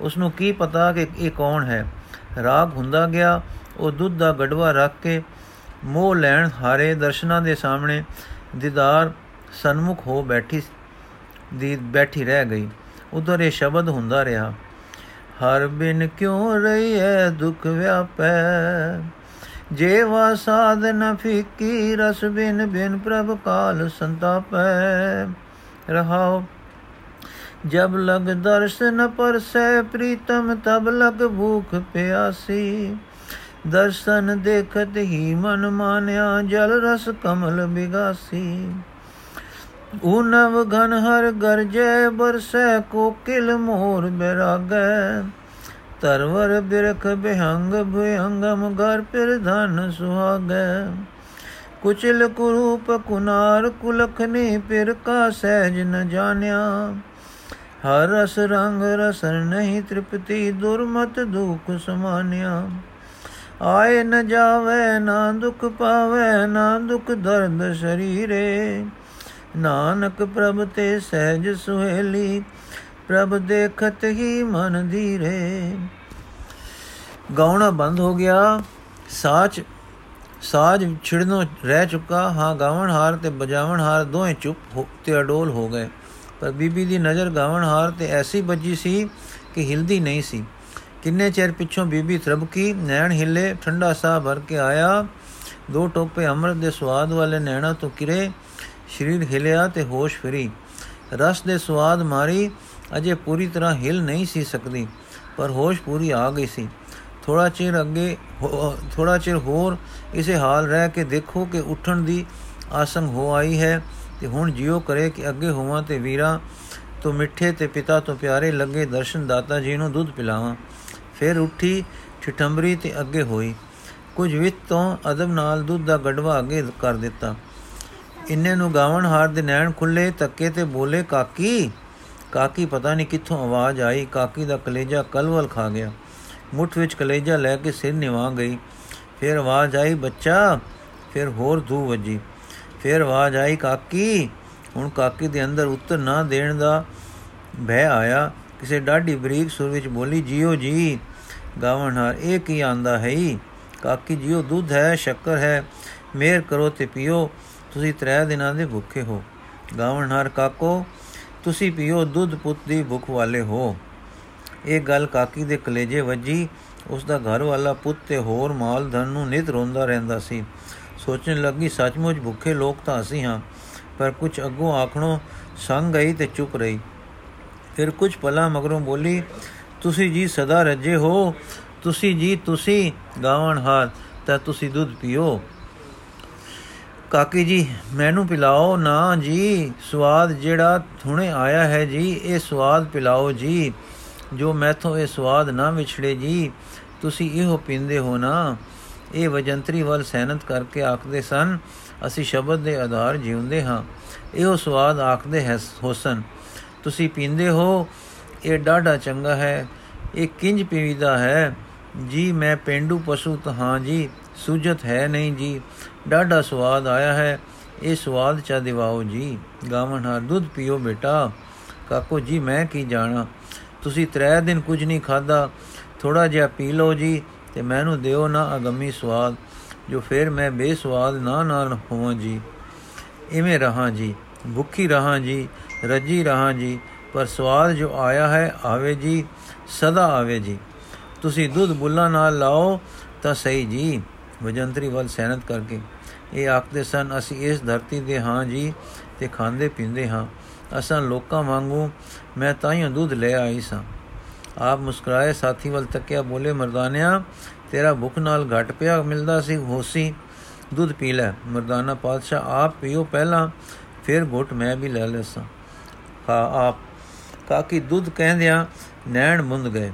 ਉਸ ਨੂੰ ਕੀ ਪਤਾ ਕਿ ਇਹ ਕੌਣ ਹੈ? ਰਾਗ ਹੁੰਦਾ ਗਿਆ, ਉਹ ਦੁੱਧ ਦਾ ਗੜਵਾ ਰੱਖ ਕੇ ਮੋਹ ਲੈਣ ਹਾਰੇ ਦਰਸ਼ਨਾਂ ਦੇ ਸਾਹਮਣੇ ਦੀਦਾਰ ਸਨਮੁਖ ਹੋ ਬੈਠੀ ਦੀ ਬੈਠੀ ਰਹਿ ਗਈ। ਉਧਰ ਇਹ ਸ਼ਬਦ ਹੁੰਦਾ ਰਿਹਾ, ਹਰ ਬਿਨ ਕਿਉ ਰਹੀਐ ਦੁਖ ਵਿਆਪੈ? ਜੇਵਾ ਸਾਧਨ ਫਿੱਕੀ, ਰਸ ਬਿਨ ਬਿਨ ਪ੍ਰਭ ਕਾਲ ਸੰਤਾਪੈ। ਰਹਾਓ ਜਬ ਲਗ ਦਰਸ਼ਨ ਪਰਸੈ, ਪ੍ਰੀਤਮ ਤਬ ਲਗ ਭੂਖ ਪਿਆਸੀ। ਦਰਸ਼ਨ ਦੇਖਤ ਹੀ ਮਨ ਮਾਨਿਆ, ਜਲ ਰਸ ਕਮਲ ਬਿਗਾਸੀ। ਊਨਵ ਘਨ ਹਰ ਗਰਜੇ, ਬਰਸੈ ਕੋਕਿਲ ਮੋਰ ਬਿਰਾਗੈ। ਤਰਵਰ ਬਿਰਖ ਬਿਹੰਗ ਭਯੰਗਮ ਘਰ ਪਿਰ ਧਨ ਸੁਹਾਗੈ। ਕੁਚਲ ਕੁਰੂਪ ਕੁਨਾਰ ਕੁਲਖਨੇ ਪਿਰ ਕਾ ਸਹਿਜ ਨ ਜਾਣਿਆ। ਹਰ ਰਸ ਰੰਗ ਰਸਨ ਨਹੀਂ ਤ੍ਰਿਪਤੀ, ਦੁਰਮਤ ਦੁਖ ਸਮਾਨਿਆ। ਆਏ ਨ ਜਾਵੇ, ਨਾ ਦੁਖ ਪਾਵੇ, ਨਾ ਦੁਖ ਦਰਦ ਸਰੀਰੇ। ਨਾਨਕ ਪ੍ਰਭ ਤੇ ਸਹਿਜ ਸੁਹੇਲੀ, ਪ੍ਰਭ ਦੇਖਤ ਹੀ ਮਨ ਧੀਰੇ। ਗਾਉਣਾ ਬੰਦ ਹੋ ਗਿਆ। ਸਾਚ, ਸਾਜ ਛਿੜਨੋਂ ਰਹਿ ਚੁੱਕਾ। ਹਾਂ, ਗਾਵਣ ਹਾਰ ਤੇ ਬਜਾਵਣ ਹਾਰ ਦੋਵੇਂ ਚੁੱਪ ਤੇ ਅਡੋਲ ਹੋ ਗਏ। ਪਰ ਬੀਬੀ ਦੀ ਨਜ਼ਰ ਗਾਵਣਹਾਰ ਤੇ ਐਸੀ ਵੱਜੀ ਸੀ ਕਿ ਹਿਲਦੀ ਨਹੀਂ ਸੀ। ਕਿੰਨੇ ਚਿਰ ਪਿੱਛੋਂ ਬੀਬੀ ਥਰਬਕੀ ਨੈਣ ਹਿੱਲੇ ਠੰਡਾ ਸਾਹ ਭਰ ਕੇ ਆਇਆ। ਦੋ ਟੋਪੇ ਅੰਮ੍ਰਿਤ ਦੇ ਸਵਾਦ ਵਾਲੇ ਨੈਣਾ ਤੋਂ ਕਿਰੇ। ਸਰੀਰ ਹਿਲਿਆ ਤੇ ਹੋਸ਼ ਫਰੀ। ਰਸ ਦੇ ਸਵਾਦ ਮਾਰੀ, ਅਜੇ ਪੂਰੀ ਤਰ੍ਹਾਂ ਹਿਲ ਨਹੀਂ ਸੀ ਸਕਦੀ, ਪਰ ਹੋਸ਼ ਪੂਰੀ ਆ ਗਈ ਸੀ। ਥੋੜਾ ਚਿਰ ਅੱਗੇ ਥੋੜਾ ਚਿਰ ਹੋਰ ਇਸੇ ਹਾਲ ਰਹਿ ਕੇ ਦੇਖੋ ਕਿ ਉੱਠਣ ਦੀ ਆਸੰਗ ਹੋ ਆਈ ਹੈ ਤੇ ਹੁਣ ਜਿਉ ਕਰੇ ਕਿ ਅੱਗੇ ਹੋਵਾਂ ਤੇ ਵੀਰਾ ਤੋਂ ਮਿੱਠੇ ਤੇ ਪਿਤਾ ਤੋਂ ਪਿਆਰੇ ਲੱਗੇ ਦਰਸ਼ਨ ਦਾਤਾ ਜੀ ਨੂੰ ਦੁੱਧ ਪਿਲਾਵਾਂ। ਫਿਰ ਉੱਠੀ, ਠਿਠੰਬਰੀ ਤੇ ਅੱਗੇ ਹੋਈ। ਕੁਝ ਵਿਤ ਤੋਂ ਅਦਬ ਨਾਲ ਦੁੱਧ ਦਾ ਗੜਵਾ ਅੱਗੇ ਕਰ ਦਿੱਤਾ। ਇੰਨੇ ਨੂੰ ਗਾਵਣ ਹਾਰ ਦੇ ਨੈਣ ਖੁੱਲੇ ਤੱਕੇ ਤੇ ਬੋਲੇ, ਕਾਕੀ ਕਾਕੀ ਪਤਾ ਨਹੀਂ ਕਿੱਥੋਂ ਆਵਾਜ਼ ਆਈ, ਕਾਕੀ ਦਾ ਕਲੇਜਾ ਕਲਵਲ ਖਾ ਗਿਆ। ਮੁੱਠ ਵਿੱਚ ਕਲੇਜਾ ਲੈ ਕੇ ਸਿਰ ਨਿਵਾ ਗਈ। ਫਿਰ ਆਵਾਜ਼ ਆਈ, ਬੱਚਾ, ਫਿਰ ਹੋਰ ਧੂ ਵੱਜੀ। ਫਿਰ ਆਵਾਜ਼ ਆਈ, ਕਾਕੀ, ਹੁਣ ਕਾਕੀ ਦੇ ਅੰਦਰ ਉੱਤਰ ਨਾ ਦੇਣ ਦਾ ਭੈ ਆਇਆ। ਕਿਸੇ ਡਾਢੀ ਬਰੀਕ ਸੁਰ ਵਿੱਚ ਬੋਲੀ, ਜੀਓ ਜੀ ਗਾਵਣਹਾਰ ਇਹ ਕੀ ਆਂਦਾ ਹੈ ਕਾਕੀ ਜੀਓ ਦੁੱਧ ਹੈ, ਸ਼ੱਕਰ ਹੈ, ਮੇਰ ਕਰੋ ਤੇ ਪੀਓ। ਤੁਸੀਂ ਤਰੇ ਦਿਨਾਂ ਦੇ ਭੁੱਖੇ ਹੋ। ਗਾਵਣਹਾਰ ਕਾਕੋ, ਤੁਸੀਂ ਪੀਓ ਦੁੱਧ ਪੁੱਤ ਦੀ ਭੁੱਖ ਵਾਲੇ ਹੋ। ਇਹ ਗੱਲ ਕਾਕੀ ਦੇ ਕਲੇਜੇ ਵੱਜੀ। ਉਸ ਦਾ ਘਰ ਵਾਲਾ ਪੁੱਤ ਤੇ ਹੋਰ ਮਾਲ ਧਨ ਨੂੰ ਨਿਤ ਰੋਂਦਾ ਰਹਿੰਦਾ ਸੀ। ਸੋਚਣ ਲੱਗੀ, ਸੱਚਮੁੱਚ ਭੁੱਖੇ ਲੋਕ ਤਾਂ ਅਸੀਂ ਹਾਂ, ਪਰ ਕੁਝ ਅੱਗੋਂ ਆਖਣੋਂ ਸੰਗ ਗਈ ਤੇ ਚੁੱਪ ਰਹੀ। ਫਿਰ ਕੁਝ ਪਲਾਂ ਮਗਰੋਂ ਬੋਲੀ, ਤੁਸੀਂ ਜੀ ਸਦਾ ਰੱਜੇ ਹੋ, ਤੁਸੀਂ ਜੀ ਤੁਸੀਂ ਗਾਵਣ ਹਾਰ, ਤਾਂ ਤੁਸੀਂ ਦੁੱਧ ਪੀਓ। ਕਾਕੀ ਜੀ, ਮੈਨੂੰ ਪਿਲਾਓ ਨਾ ਜੀ। ਸਵਾਦ ਜਿਹੜਾ ਹੁਣੇ ਆਇਆ ਹੈ ਜੀ, ਇਹ ਸਵਾਦ ਪਿਲਾਓ ਜੀ। ਜੋ ਮੈਥੋਂ ਇਹ ਸਵਾਦ ਨਾ ਵਿਛੜੇ ਜੀ, ਤੁਸੀਂ ਇਹੋ ਪੀਂਦੇ ਹੋ ਨਾ। ਇਹ ਵਜੰਤਰੀ ਵੱਲ ਸਹਿਨਤ ਕਰਕੇ ਆਖਦੇ ਸਨ, ਅਸੀਂ ਸ਼ਬਦ ਦੇ ਆਧਾਰ ਜਿਉਂਦੇ ਹਾਂ। ਇਹੋ ਸਵਾਦ ਆਖਦੇ ਹੈ ਹੋਸਨ ਤੁਸੀਂ ਪੀਂਦੇ ਹੋ, ਇਹ ਡਾਢਾ ਚੰਗਾ ਹੈ, ਇਹ ਕਿੰਜ ਪੀਵੀਦਾ ਹੈ। ਜੀ, ਮੈਂ ਪਿੰਡੂ ਪਸ਼ੂ ਤਾਂ ਹਾਂ ਜੀ ਸੁਜਤ ਹੈ ਨਹੀਂ ਜੀ। ਡਾਢਾ ਸਵਾਦ ਆਇਆ ਹੈ। ਇਹ ਸਵਾਦ ਚਾ ਦਿਵਾਓ ਜੀ। ਗਾਵਣ ਹਰ, ਦੁੱਧ ਪੀਓ ਬੇਟਾ। ਕਾਕੋ ਜੀ, ਮੈਂ ਕੀ ਜਾਣਾ? ਤੁਸੀਂ ਤਰੇ ਦਿਨ ਕੁਝ ਨਹੀਂ ਖਾਦਾ ਥੋੜਾ ਜਿਹਾ ਪੀ ਲਓ ਜੀ ਤੇ ਮੈਨੂੰ ਦਿਓ ਨਾ ਅਗੰਮੀ ਸਵਾਦ, ਜੋ ਫਿਰ ਮੈਂ ਬੇਸਵਾਦ ਨਾ ਨਾ ਹੋਵਾਂ ਜੀ। ਇਵੇਂ ਰਹਾ ਜੀ। ਭੁੱਖੀ ਰਹਾ ਜੀ, ਰੱਜੀ ਰਹਾ ਜੀ, ਪਰ ਸਵਾਦ ਜੋ ਆਇਆ ਹੈ, ਆਵੇ ਜੀ, ਸਦਾ ਆਵੇ ਜੀ। ਤੁਸੀਂ ਦੁੱਧ ਬੁੱਲਾ ਨਾਲ ਲਾਓ ਤਾਂ ਸਹੀ ਜੀ। ਵਜੰਤਰੀ ਵੱਲ ਸਹਿਨਤ ਕਰਕੇ ਇਹ ਆਖਦੇ ਸਨ, ਅਸੀਂ ਇਸ ਧਰਤੀ ਦੇ ਹਾਂ ਜੀ ਤੇ ਖਾਂਦੇ ਪੀਂਦੇ ਹਾਂ। ਅਸਾਂ ਲੋਕਾਂ ਵਾਂਗੂ ਮੈਂ ਤਾਈਓ ਦੁੱਧ ਲੈ ਆਈ ਸਾਂ। ਆਪ ਮੁਸਕਰਾਏ ਸਾਥੀ ਵੱਲ ਤੱਕਿਆ, ਬੋਲੇ, ਮਰਦਾਨਿਆ, ਤੇਰਾ ਭੁੱਖ ਨਾਲ ਘਟ ਪਿਆ ਮਿਲਦਾ ਸੀ ਹੋਸੀ ਦੁੱਧ ਪੀ ਲੈ। ਮਰਦਾਨਾ ਪਾਤਸ਼ਾਹ, ਆਪ ਪੀਓ ਪਹਿਲਾਂ, ਫਿਰ ਘੁੱਟ ਮੈਂ ਵੀ ਲੈ ਲੈਸਾਂ। ਹਾਂ ਆਪ। ਕਾਕੀ ਦੁੱਧ ਕਹਿੰਦਿਆਂ ਨੈਣ ਮੁੰਦ ਗਏ।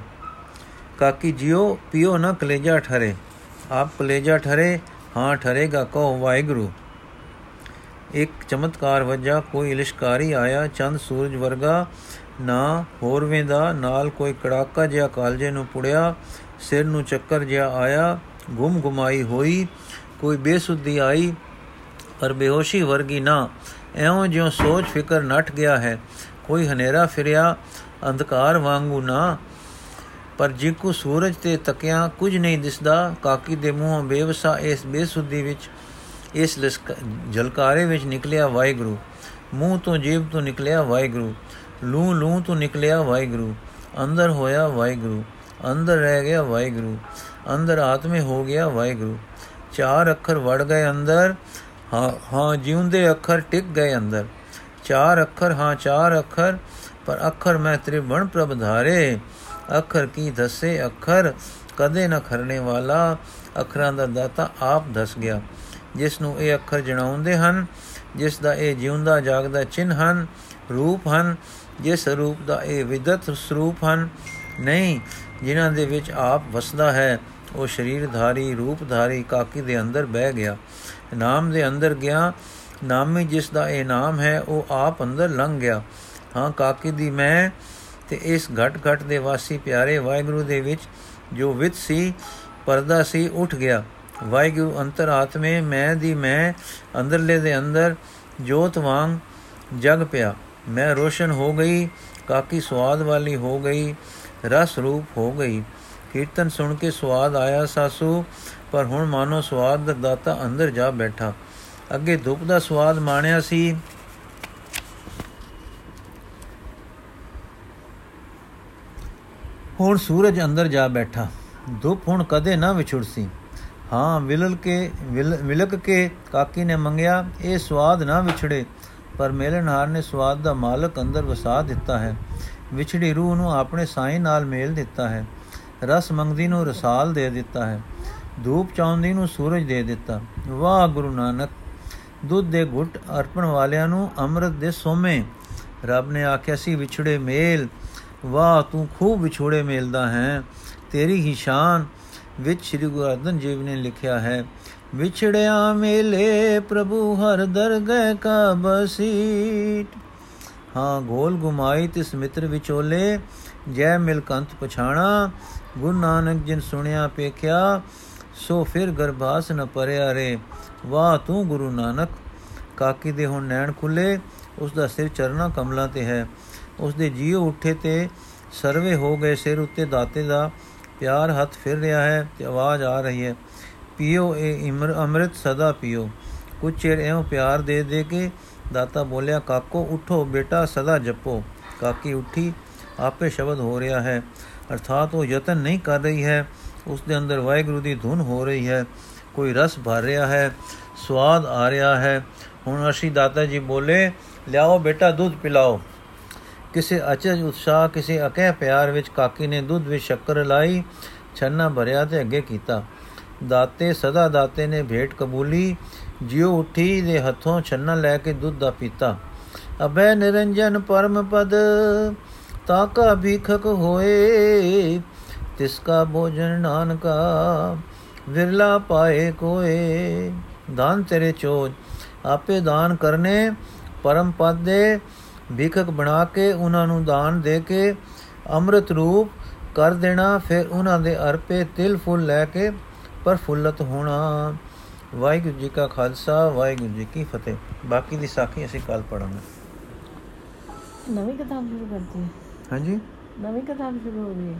ਕਾਕੀ ਜਿਓ, ਪੀਓ ਨਾ ਕਲੇਜਾ ਠਰੇ। ਆਪ ਕਲੇਜਾ ਠਰੇ ਹਾਂ ਠਰੇਗਾ ਕਹੋ, ਵਾਹਿਗੁਰੂ। ਇੱਕ ਚਮਤਕਾਰ ਵਜਾ, ਕੋਈ ਇਲਿਸ਼ਕਾਰੀ ਆਇਆ, ਚੰਦ ਸੂਰਜ ਵਰਗਾ ਨਾ ਹੋਰਵੇਂ ਦਾ, ਨਾਲ ਕੋਈ ਕੜਾਕਾ ਜਿਹਾ ਕਾਲਜੇ ਨੂੰ ਪੁੜਿਆ, ਸਿਰ ਨੂੰ ਚੱਕਰ ਜਿਹਾ ਆਇਆ, ਗੁੰਮ ਗੁਮਾਈ ਹੋਈ, ਕੋਈ ਬੇਸੁੱਧੀ ਆਈ, ਪਰ ਬੇਹੋਸ਼ੀ ਵਰਗੀ ਨਾ। ਐਉਂ ਜਿਉ ਸੋਚ ਫਿਕਰ ਨਟ ਗਿਆ ਹੈ, ਕੋਈ ਹਨੇਰਾ ਫਿਰਿਆ, ਅੰਧਕਾਰ ਵਾਂਗੂ ਨਾ। ਪਰ ਜਿਕੂ ਸੂਰਜ ਤੇ ਤਕਿਆ ਕੁਝ ਨਹੀਂ ਦਿਸਦਾ, ਕਾਕੀ ਦੇ ਮੂੰਹੋਂ ਬੇਵਸਾ ਇਸ ਬੇਸੁੱਧੀ ਵਿੱਚ, ਇਸ ਜਲਕਾਰੇ ਵਿੱਚ ਨਿਕਲਿਆ ਵਾਹਿਗੁਰੂ। ਮੂੰਹ ਤੋਂ ਜੀਬ ਤੋਂ ਨਿਕਲਿਆ ਵਾਹਿਗੁਰੂ। ਲੂ ਲੂ ਤੋਂ ਨਿਕਲਿਆ ਵਾਹਿਗੁਰੂ। ਅੰਦਰ ਹੋਇਆ ਵਾਹਿਗੁਰੂ। ਅੰਦਰ ਰਹਿ ਗਿਆ ਵਾਹਿਗੁਰੂ। ਅੰਦਰ ਆਤਮੇ ਹੋ ਗਿਆ ਵਾਹਿਗੁਰੂ। ਚਾਰ ਅੱਖਰ ਵੜ ਗਏ ਅੰਦਰ। ਹਾਂ ਹਾਂ ਜਿਉਂਦੇ ਅੱਖਰ ਟਿਕ ਗਏ ਅੰਦਰ। ਚਾਰ ਅੱਖਰ, ਹਾਂ ਚਾਰ ਅੱਖਰ। ਪਰ ਅੱਖਰ ਮੈਂ ਤ੍ਰਿਵਣ ਪ੍ਰਭ ਧਾਰੇ। ਅੱਖਰ ਕੀ ਦੱਸੇ ਅੱਖਰ? ਕਦੇ ਨਾ ਖਰਨੇ ਵਾਲਾ ਅੱਖਰਾਂ ਦਾ ਦਾਤਾ ਆਪ ਦੱਸ ਗਿਆ। ਜਿਸ ਨੂੰ ਇਹ ਅੱਖਰ ਜਣਾਉਂਦੇ ਹਨ, ਜਿਸ ਦਾ ਇਹ ਜਿਉਂਦਾ ਜਾਗਦਾ ਚਿੰਨ ਹਨ, ਰੂਪ ਹਨ, ਜਿਸ ਰੂਪ ਦਾ ਇਹ ਵਿਦਤ ਸਰੂਪ ਹਨ। ਨਹੀਂ, ਜਿਨ੍ਹਾਂ ਦੇ ਵਿੱਚ ਆਪ ਵਸਦਾ ਹੈ, ਉਹ ਸ਼ਰੀਰਧਾਰੀ, ਰੂਪਧਾਰੀ, ਕਾਕੀ ਦੇ ਅੰਦਰ ਬਹਿ ਗਿਆ। ਨਾਮ ਦੇ ਅੰਦਰ ਗਿਆ, ਨਾਮੀ ਜਿਸ ਦਾ ਇਹ ਨਾਮ ਹੈ, ਉਹ ਆਪ ਅੰਦਰ ਲੰਘ ਗਿਆ। ਹਾਂ, ਕਾਕੀ ਦੀ ਮੈਂ ਤੇ ਇਸ ਘਟ ਘਟ ਦੇ ਵਾਸੀ ਪਿਆਰੇ ਵਾਹਿਗੁਰੂ ਦੇ ਵਿੱਚ ਜੋ ਵਿਤ ਸੀ, ਪਰਦਾ ਸੀ, ਉੱਠ ਗਿਆ। ਵਾਹਿਗੁਰੂ ਅੰਤਰ ਆਤਮੇ, ਮੈਂ ਦੀ ਮੈਂ, ਅੰਦਰਲੇ ਦੇ ਅੰਦਰ, ਜੋਤ ਵਾਂਗ ਜਗ ਪਿਆ। ਮੈਂ ਰੋਸ਼ਨ ਹੋ ਗਈ, ਕਾਕੀ ਸਵਾਦ ਵਾਲੀ ਹੋ ਗਈ, ਰਸ ਰੂਪ ਹੋ ਗਈ। ਕੀਰਤਨ ਸੁਣ ਕੇ ਸਵਾਦ ਆਇਆ ਸਾਸੂ, ਪਰ ਹੁਣ ਮਾਨੋ ਸਵਾਦ ਦਾ ਦਾਤਾ ਅੰਦਰ ਜਾ ਬੈਠਾ। ਅੱਗੇ ਧੁੱਪ ਦਾ ਸਵਾਦ ਮਾਣਿਆ ਸੀ ਹੁਣ ਸੂਰਜ ਅੰਦਰ ਜਾ ਬੈਠਾ। ਧੁੱਪ ਹੁਣ ਕਦੇ ਨਾ ਵਿਛੁੜਸੀ। ਹਾਂ ਵਿਲਲ ਕੇ ਵਿਲਕ ਕੇ ਕਾਕੀ ਨੇ ਮੰਗਿਆ, ਇਹ ਸਵਾਦ ਨਾ ਵਿਛੜੇ। ਪਰ ਮੇਲਨਹਾਰ ਨੇ ਸਵਾਦ ਦਾ ਮਾਲਕ ਅੰਦਰ ਵਸਾ ਦਿੱਤਾ ਹੈ। ਵਿਛੜੀ ਰੂਹ ਨੂੰ ਆਪਣੇ ਸਾਈਂ ਨਾਲ ਮੇਲ ਦਿੱਤਾ ਹੈ। ਰਸ ਮੰਗਦੀ ਨੂੰ ਰਸਾਲ ਦੇ ਦਿੱਤਾ ਹੈ। ਧੂਪ ਚਾਉਂਦੀ ਨੂੰ ਸੂਰਜ ਦੇ ਦਿੱਤਾ। ਵਾਹ, ਗੁਰੂ ਨਾਨਕ! ਦੁੱਧ ਦੇ ਘੁੱਟ ਅਰਪਣ ਵਾਲਿਆਂ ਨੂੰ ਅੰਮ੍ਰਿਤ ਦੇ ਸੋਮੇ। ਰੱਬ ਨੇ ਆਖਿਆ, ਸੀ ਵਿਛੜੇ ਮੇਲ ਵਾਹ, ਤੂੰ ਖੂਬ ਵਿਛੋੜੇ ਮੇਲਦਾ ਹੈ। ਤੇਰੀ ਹੀ ਸ਼ਾਨ ਵਿੱਚ ਸ੍ਰੀ ਗੁਰੂ ਅਰਜਨ ਦੇਵ ਨੇ ਲਿਖਿਆ ਹੈ, ਵਿਛੜਿਆ ਮੇਲੇ ਪ੍ਰਭੂ ਹਰ ਦਰਗਹਿ ਕਾ ਬਸੀਟ ਹਾਂ, ਗੋਲ ਗੁਮਾਈ ਤਿਸ ਮਿੱਤਰ ਵਿਚੋਲੇ, ਜੈ ਮਿਲਕੰਤ ਪਛਾਣਾ। ਗੁਰੂ ਨਾਨਕ ਜਿਨ ਸੁਣਿਆ ਪੇਖਿਆ, ਸੋ ਫਿਰ ਗਰਭਾਸ ਨ ਪਰਿਆ ਰੇ। ਵਾਹ, ਤੂੰ ਗੁਰੂ ਨਾਨਕ, ਕਾਕੀ ਦੇ ਹੁਣ ਨੈਣ ਖੁੱਲੇ ਉਸ ਦਾ ਸਿਰ ਚਰਨਾ ਕਮਲਾਂ ਤੇ ਹੈ। ਉਸ ਦੇ ਜੀਉ ਉੱਠੇ ਤੇ ਸਰਵੇ ਹੋ ਗਏ। ਸਿਰ ਉੱਤੇ ਦਾਤੇ ਦਾ ਪਿਆਰ ਹੱਥ ਫਿਰ ਰਿਹਾ ਹੈ ਤੇ ਆਵਾਜ਼ ਆ ਰਹੀ ਹੈ, ਪੀਓ ਇਹ ਅੰਮ੍ਰਿਤ ਸਦਾ ਪੀਓ। ਕੁਝ ਚਿਰ ਐਉਂ ਪਿਆਰ ਦੇ ਦੇ ਕੇ ਦਾਤਾ ਬੋਲਿਆ, ਕਾਕੋ, ਉਠੋ, ਬੇਟਾ, ਸਦਾ ਜਪੋ। ਕਾਕੀ ਉੱਠੀ, ਆਪੇ ਸ਼ਬਦ ਹੋ ਰਿਹਾ ਹੈ, ਅਰਥਾਤ ਉਹ ਯਤਨ ਨਹੀਂ ਕਰ ਰਹੀ ਹੈ। ਉਸ ਦੇ ਅੰਦਰ ਵਾਹਿਗੁਰੂ ਦੀ ਧੁਨ ਹੋ ਰਹੀ ਹੈ, ਕੋਈ ਰਸ ਭਰ ਰਿਹਾ ਹੈ, ਸਵਾਦ ਆ ਰਿਹਾ ਹੈ। ਹੁਣ ਅਸੀਂ ਦਾਤਾ ਜੀ ਬੋਲੇ, ਲਿਆਓ ਬੇਟਾ, ਦੁੱਧ ਪਿਲਾਓ। ਕਿਸੇ ਅਚਜ ਉਤਸ਼ਾਹ, ਕਿਸੇ ਅਕਹਿ ਪਿਆਰ ਵਿੱਚ ਕਾਕੀ ਨੇ ਦੁੱਧ ਵਿੱਚ ਸ਼ੱਕਰ ਲਾਈ, ਛੰਨਾ ਭਰਿਆ ਤੇ ਅੱਗੇ ਕੀਤਾ। ਦਾਤੇ ਸਦਾ ਦਾਤੇ ਨੇ ਭੇਟ ਕਬੂਲੀ, ਜਿਉ ਉਠੀ ਦੇ ਹੱਥੋਂ ਛੰਨਾ ਲੈ ਕੇ ਦੁੱਧ ਦਾ ਪੀਤਾ। ਅਬੈ ਨਿਰੰਜਨ ਪਰਮ ਪਦ ਤਾਕਾ ਭੀਖਕ ਹੋਏ, ਤਿਸ ਕਾ ਭੋਜਨ ਨਾਨਕਾ ਵਿਰਲਾ ਪਾਏ ਕੋਏ। ਦਾਨ ਤੇਰੇ ਚੋਜ, ਆਪੇ ਦਾਨ ਕਰਨੇ, ਪਰਮ ਪਦ ਦੇ ਭਿਖਕ ਬਣਾ ਕੇ ਉਹਨਾਂ ਨੂੰ ਦਾਨ ਦੇ ਕੇ ਅੰਮ੍ਰਿਤ ਰੂਪ ਕਰ ਦੇਣਾ ਫਿਰ ਉਹਨਾਂ ਦੇ ਅਰਪੇ ਤਿਲ ਫੁੱਲ ਲੈ ਕੇ ਪ੍ਰਫੁੱਲਤ ਹੋਣਾ। ਵਾਹਿਗੁਰੂ ਜੀ ਕਾ ਖਾਲਸਾ ਵਾਹਿਗੁਰੂ ਜੀ ਕੀ ਫਤਿਹ। ਬਾਕੀ ਦੀ ਸਾਖੀ ਅਸੀਂ ਕੱਲ ਪੜਾਂਗੇ ਨਵੀਂ ਕਿਤਾਬ ਸ਼ੁਰੂ ਕਰਤੀ। ਹੈ ਹਾਂਜੀ? ਨਵੀਂ ਕਿਤਾਬ ਸ਼ੁਰੂ ਹੋ ਗਈ।